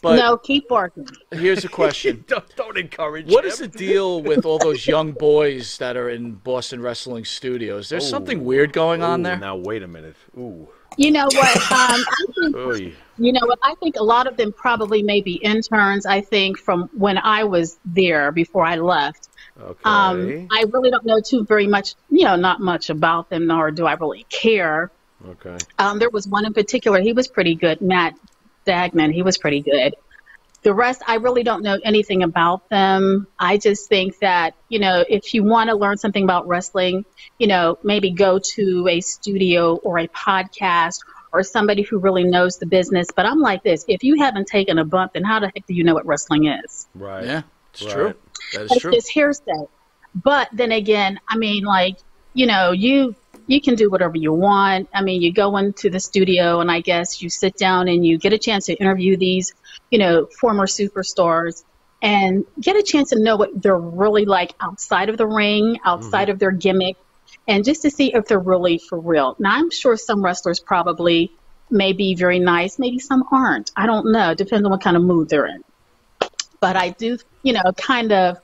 but no, keep barking. here's a question: Don't, don't encourage. What him. is the deal with all those young boys that are in Boston Wrestling Studios? There's something weird going on there. Now wait a minute. Ooh. You know what? Um, I think Oy. You know what? I think a lot of them probably may be interns. I think from when I was there before I left. Okay. Um, I really don't know too very much, you know, not much about them, nor do I really care. okay. Um, there was one in particular. He was pretty good, Matt Dagman. He was pretty good. The rest, I really don't know anything about them. I just think that, you know, if you want to learn something about wrestling, you know, maybe go to a studio or a podcast or somebody who really knows the business. But I'm like this if you haven't taken a bump, then how the heck do you know what wrestling is? Right. Yeah, it's Right. true. That is It's true. just hearsay. But then again, I mean, like, you know, you you can do whatever you want. I mean, you go into the studio and I guess you sit down and you get a chance to interview these, you know, former superstars and get a chance to know what they're really like outside of the ring, outside mm-hmm. of their gimmick, and just to see if they're really for real. Now, I'm sure some wrestlers probably may be very nice, maybe some aren't. I don't know. Depends on what kind of mood they're in but I do, you know, kind of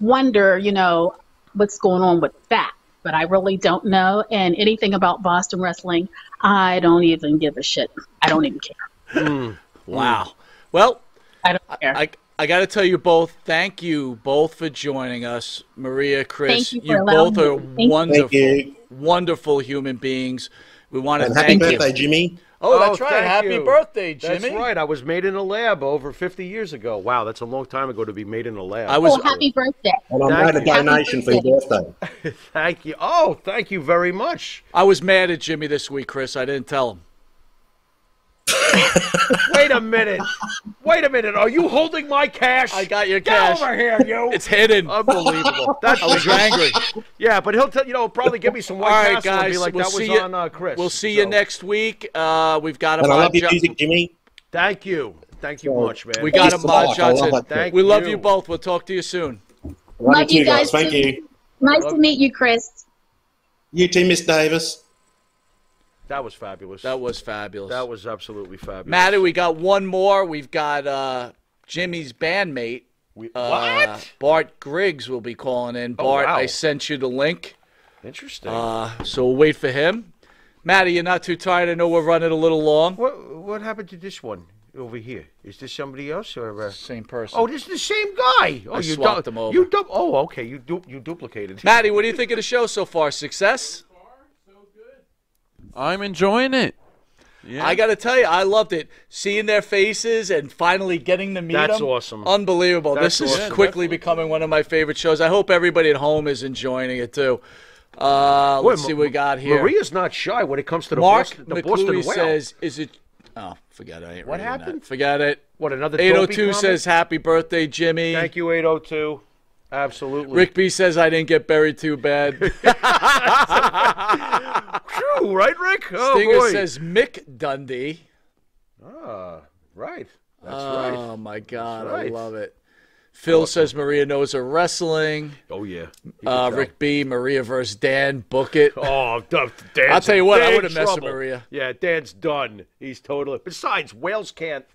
wonder, you know, what's going on with that. But I really don't know. And anything about Boston wrestling, I don't even give a shit. I don't even care. Hmm. Wow. Well, I don't care. I I got to tell you both, thank you both for joining us, Maria, Chris. Thank you for both allowing are me. Thank wonderful, Thank you. wonderful human beings. We want to And happy thank birthday, you. Jimmy. Oh, that's Oh, right. thank Happy you. birthday, Jimmy. That's right. I was made in a lab over 50 years ago. Wow, that's a long time ago to be made in a lab. I was oh, happy birthday. And I Thank made a donation for your birthday. Thank you. Oh, thank you very much. I was mad at Jimmy this week, Chris. I didn't tell him. Wait a minute. Wait a minute. Are you holding my cash? I got your Get cash. over here, you. It's hidden. unbelievable. That's I was angry. Yeah, but he'll tell you know probably give me some white right, castle and guys. be like we'll that was see you. on uh, Chris. We'll see you next week. Uh, we've got a And I love mod your music, Jimmy. Thank you. Thank you Sure. much, man. We got a Mod lot. Love Johnson. that. Thank We love you. you both. We'll talk to you soon. Love, Love you you too, guys. guys, Thank you. Nice to meet you, Chris. You too, Miss Davis. That was fabulous. That was fabulous. that was absolutely fabulous. Matty, we got one more. We've got uh, Jimmy's bandmate. We- Uh, what? Bart Griggs will be calling in. Oh, Bart, wow. I sent you the link. Interesting. Uh, so we'll wait for him. Matty, you're not too tired. I know we're running a little long. what what happened to this one? over here? Is this somebody else or? Uh... Same person. Oh, this is the same guy. Oh, I you swapped du- them over. You du- Oh, okay. You du- you duplicated. Maddie, what do you think of the show so far? Success? I'm enjoying it. Yeah. I got to tell you, I loved it. Seeing their faces and finally getting to meet That's them. awesome. Unbelievable. That's this is awesome. quickly becoming one of my favorite shows. I hope everybody at home is enjoying it too. Uh, let's Boy, see what we got here. Maria's not shy when it comes to the Mark Boston, the McClure Boston Whale. says, "Is it? Oh, forget it. I ain't What reading that. happened? Forget it. What another? Eight oh dopey comment? says, "Happy birthday, Jimmy." Thank you, 802. Absolutely. Rick B says, "I didn't get buried too bad." True, right, Rick? Oh, Stinger boy. says, "Mick Dundee." Ah, right. That's oh right. Oh my God, right. I love it. Phil says Maria knows her wrestling. Oh, yeah. Uh. Rick B, Maria versus Dan, book it. Oh, Dan's I'll tell you what, I would've messed with. Maria. Yeah, Dan's done. He's totally. Besides, whales can't.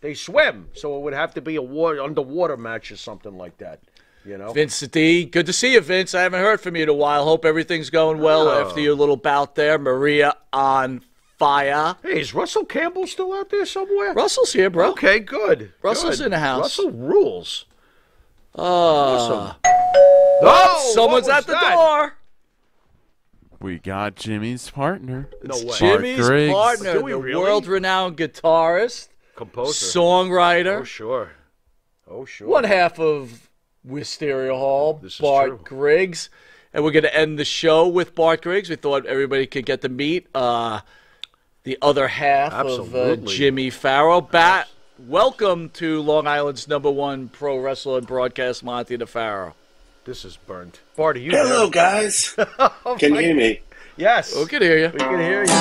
They swim, so it would have to be a water underwater match or something like that. You know. Vince D, good to see you, Vince. I haven't heard from you in a while. Hope everything's going well Oh. after your little bout there. Maria on fire. Hey, is Russell Campbell still out there somewhere? Russell's here, bro. Okay, good. Russell's good. in the house. Russell rules. Uh, Awesome. oh, what someone's at the that? door. we got Jimmy's partner. No way. Bart Jimmy's Griggs. partner, the really? world-renowned guitarist, Composer. songwriter, Oh sure. Oh sure. one half of Wisteria Hall, This Bart true. Griggs. And we're going to end the show with Bart Griggs. We thought everybody could get to meet uh, the other half of uh, Jimmy Farrell. Bat, welcome to Long Island's number one pro wrestler and broadcast, Monty DeFaro. This is burnt. Bart, are you Hello, there? guys. Oh, Can you hear me? Yes. We can hear you. We can hear you.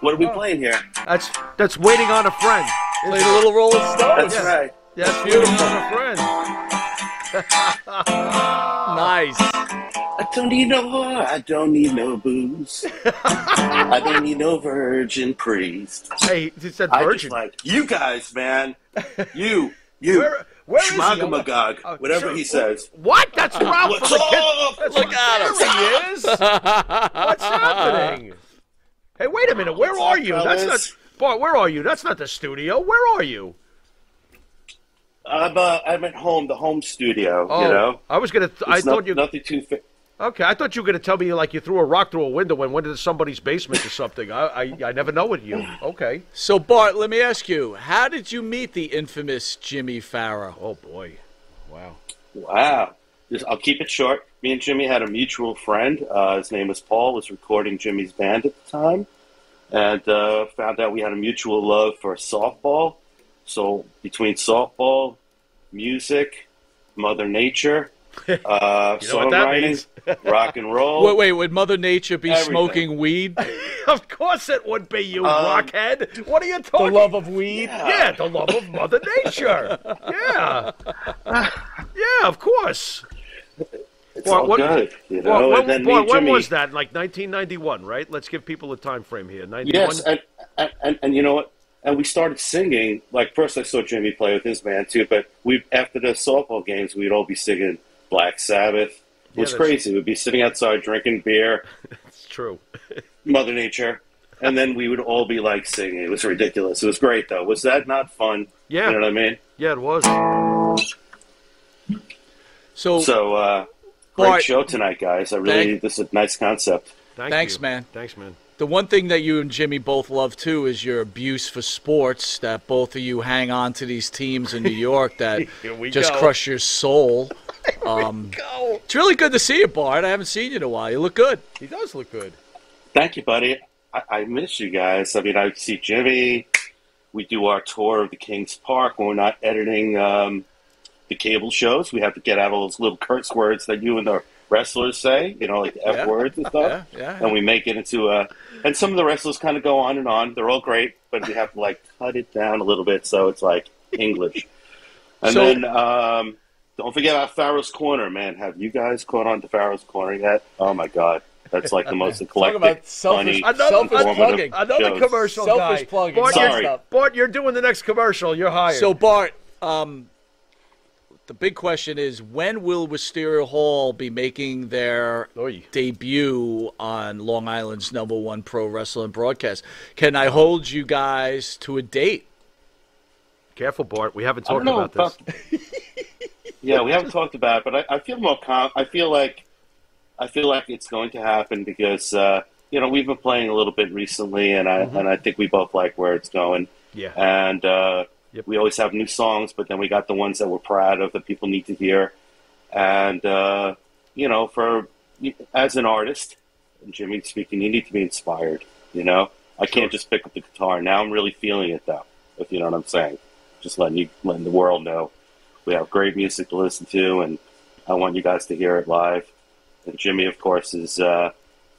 What are we playing here? That's that's waiting on a friend. Played a little Rolling Stones. That's right. That's beautiful. waiting on a friend. Nice. I don't need no whore. I don't need no booze. I don't need no virgin priest. Hey, he said virgin. I just like you guys, man. You, you, Where- where is he? Schmagamagog, Oh, uh, whatever sure. he says. What? That's Ralph. What's from the up? That's Look at him. There he is. What's happening? Hey, wait a minute. Where What's are up, you? That's not. Bart, where are you? That's not the studio. Where are you? I'm, uh, I'm at home, the home studio. Oh, you know, I was gonna. Th- I It's not- thought you. nothing too. Fa- Okay, I thought you were gonna tell me like you threw a rock through a window and went into somebody's basement or something. I, I, I never know with you. Okay. So, Bart, let me ask you, how did you meet the infamous Jimmy Farrell? Oh boy. Wow. Wow. Just, I'll keep it short. Me and Jimmy had a mutual friend. Uh, his name was Paul. Was recording Jimmy's band at the time, and uh, found out we had a mutual love for softball. So between softball, music, Mother Nature, uh, You know what that songwriting, rock and roll. Wait, wait, would Mother Nature be Everything. smoking weed? of course it would be you, Um, rockhead. What are you talking? the love of weed? Yeah, the love of Mother Nature. Yeah. Yeah, of course. it's Boy, all what- good, you Boy, know. when, and then boy, me, when was that? Like 1991, right? Let's give people a time frame here. 91. Yes, and, and, and, and you know what? And we started singing. Like first, I saw Jimmy play with his band too. But we after the softball games, we'd all be singing Black Sabbath. It Yeah, was that's- crazy. We'd be sitting outside drinking beer, It's true. Mother Nature, and then we would all be like singing. It was ridiculous. It was great though. Was that not fun? Yeah. You know what I mean? Yeah, it was. So, So uh, great Bart- show tonight, guys. I really Thank- this is a nice concept. Thank Thanks, you. man. Thanks, man. The one thing that you and Jimmy both love too is your abuse for sports. That both of you hang on to these teams in New York that just go. crush your soul. Um, Go. it's really good to see you, Bart. I haven't seen you in a while. You look good. He does look good. Thank you, buddy. I, I miss you guys. I mean, I see Jimmy. We do our tour of the King's Park when we're not editing um, the cable shows. We have to get out all those little curse words that you and the wrestlers say, you know, like the F Yeah. words and stuff. Yeah, yeah. And we make it into a. And some of the wrestlers kind of go on and on. They're all great, but we have to like cut it down a little bit so it's like English. And So- then um, don't forget about Pharaoh's Corner, man. Have you guys caught on to Pharaoh's Corner yet? Oh my God, that's like the most eclectic, about selfish- funny, Another- selfish informative plugging. Another shows. commercial Selfish guy. plugging. Bart, Sorry. You're, Bart, you're doing the next commercial. You're hired. So, Bart, um, the big question is when will Wisteria Hall be making their Oy. debut on Long Island's number one pro wrestling broadcast? Can I hold you guys to a date? Careful, Bart. We haven't talked know about this. Yeah, we haven't talked about it, but I, I feel more com- I feel like I feel like it's going to happen because uh, you know we've been playing a little bit recently, and I and I think we both like where it's going. Yeah. And uh, Yep. we always have new songs, but then we got the ones that we're proud of that people need to hear. And uh, you know, for as an artist, Jimmy speaking, you need to be inspired. You know, I can't just pick up the guitar. Now I'm really feeling it, though. If you know what I'm saying, just letting you letting the world know we have great music to listen to, and I want you guys to hear it live. And Jimmy, of course, is uh,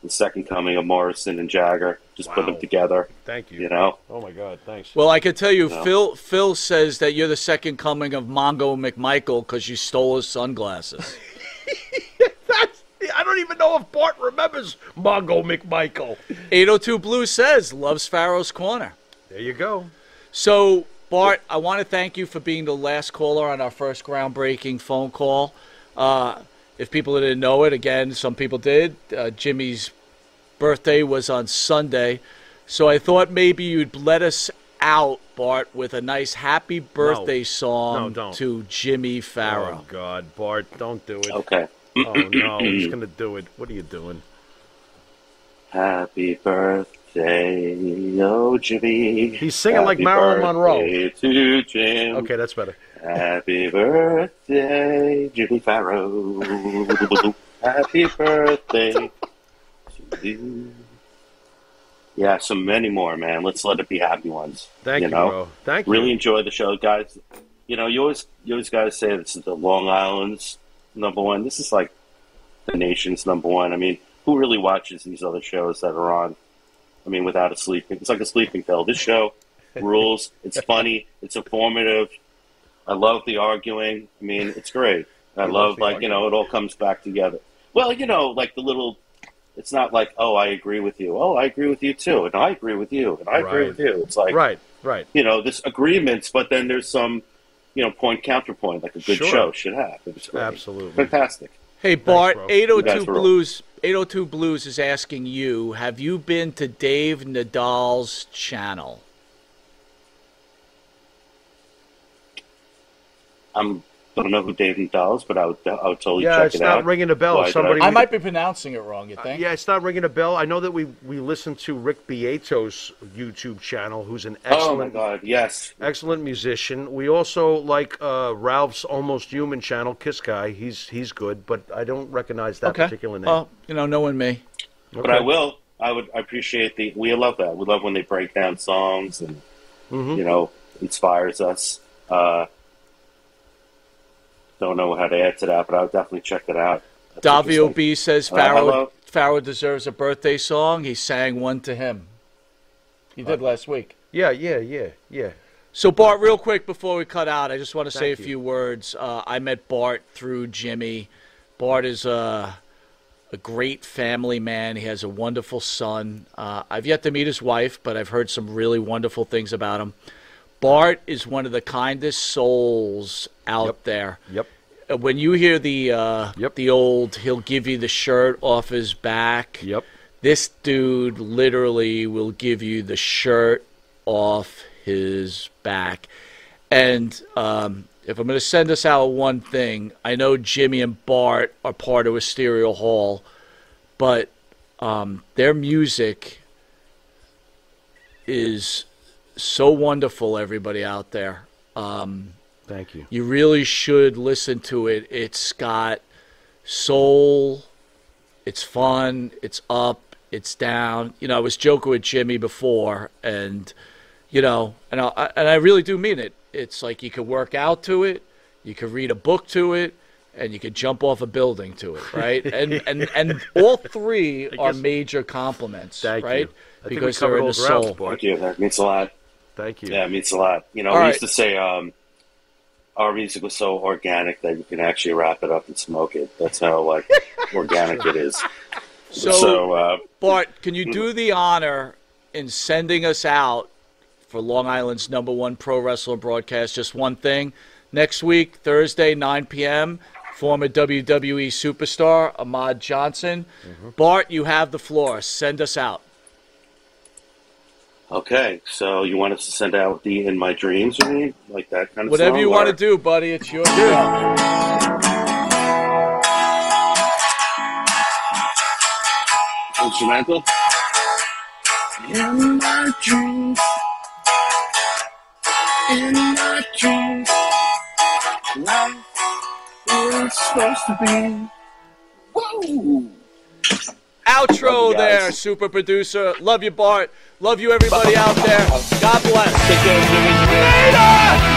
the second coming of Morrison and Jagger. Just put them together. Thank you. You know, Oh my God. Thanks. Well, I can tell you, No. Phil. Phil says that you're the second coming of Mongo McMichael because you stole his sunglasses. That's. I don't even know if Bart remembers Mongo McMichael. 802 Blue says loves Pharaoh's Corner. There you go. So, Bart, I want to thank you for being the last caller on our first groundbreaking phone call. Uh, if people didn't know it, again, some people did. Uh, Jimmy's birthday was on Sunday. So I thought maybe you'd let us out, Bart, with a nice happy birthday song No, don't. to Jimmy Farrell. Oh God, Bart, don't do it. okay. Oh no, he's gonna do it. What are you doing? Happy birthday, oh Jimmy. He's singing like Happy Marilyn Monroe. To Jim. Okay, that's better. Happy birthday, Jimmy Farrell. Happy birthday to you. Yeah, so many more, man. Let's let it be happy ones. Thank you, know? bro. Thank you. Really enjoy the show, guys. You know, you always you always got to say this is the Long Island's number one. This is like the nation's number one. I mean, who really watches these other shows that are on? I mean, without a sleeping, it's like a sleeping pill. This show rules. It's funny. It's informative. I love the arguing. I mean, it's great. I love love like you know, it all comes back together. Well, you know, like the little. It's not like oh, I agree with you. Oh, I agree with you too, and I agree with you, and I agree with you. It's like Right, right. you know, this agreements, but then there's some, you know, point counterpoint like a good Sure. show should have. It's great. Absolutely. fantastic. Hey, Bart, bro. You 802 Blues. 802 Blues is asking you, have you been to Dave Nadal's channel? I'm don't know who Dave Nadal is, but I would I would totally Yeah, check it's it not out. ringing a bell. Why did Somebody- I- I might be pronouncing it wrong, you think? Yeah, it's not ringing a bell. I know that we we listened to Rick Beato's YouTube channel, who's an oh my excellent god, yes. excellent musician. We also like uh, Ralph's Almost Human channel, Kiss Guy. He's he's good, but I don't recognize that okay. particular name. Well, you know, knowing me. But I will. I would I appreciate the. We love that. We love when they break down songs and Mhm. you know inspires us. Uh, don't know how to add to that, but I'll definitely check that out. That's Davio. B says Uh, Farrow, hello. Farrow deserves a birthday song. He sang one to him. He did last week. Yeah, yeah, yeah, yeah. So Bart, real quick before we cut out, I just want to say a you. few words. Uh, I met Bart through Jimmy. Bart is a, a great family man. He has a wonderful son. Uh, I've yet to meet his wife, but I've heard some really wonderful things about him. Bart is one of the kindest souls out there. Yep. Uh, When you hear the uh, Yep. the old, he'll give you the shirt off his back. Yep. This dude literally will give you the shirt off his back. And um, if I'm going to send us out one thing, I know Jimmy and Bart are part of Wisteria Hall, but um, their music is so wonderful, everybody out there. Um, Thank you. you really should listen to it. It's got soul, it's fun, it's up, it's down. You know, I was joking with Jimmy before, and you know, and I and I really do mean it. It's like you could work out to it, you could read a book to it, and you could jump off a building to it, right? and and and all three are major compliments, Thank right? you. I think we Because they're covered in all the grounds, soul. Thank you. That means a lot. Thank you. Yeah, it means a lot. You know, All we right. used to say um, our music was so organic that you can actually wrap it up and smoke it. That's how like organic it is. So, So, uh, Bart, can you do the honor in sending us out for Long Island's number one pro wrestler broadcast? Just one thing. Next week, Thursday, 9 p.m., former WWE superstar Ahmad Johnson. Bart, you have the floor. Send us out. Okay, so you want us to send out the "In My Dreams" or anything like that kind of stuff. Whatever song, you want to do, buddy, it's your show. Instrumental. In my dreams, in my dreams, life is supposed to be. Whoa! Outro there, super producer. Love you, Bart. Love you, everybody out there. God bless. Take care, Jimmy. Later!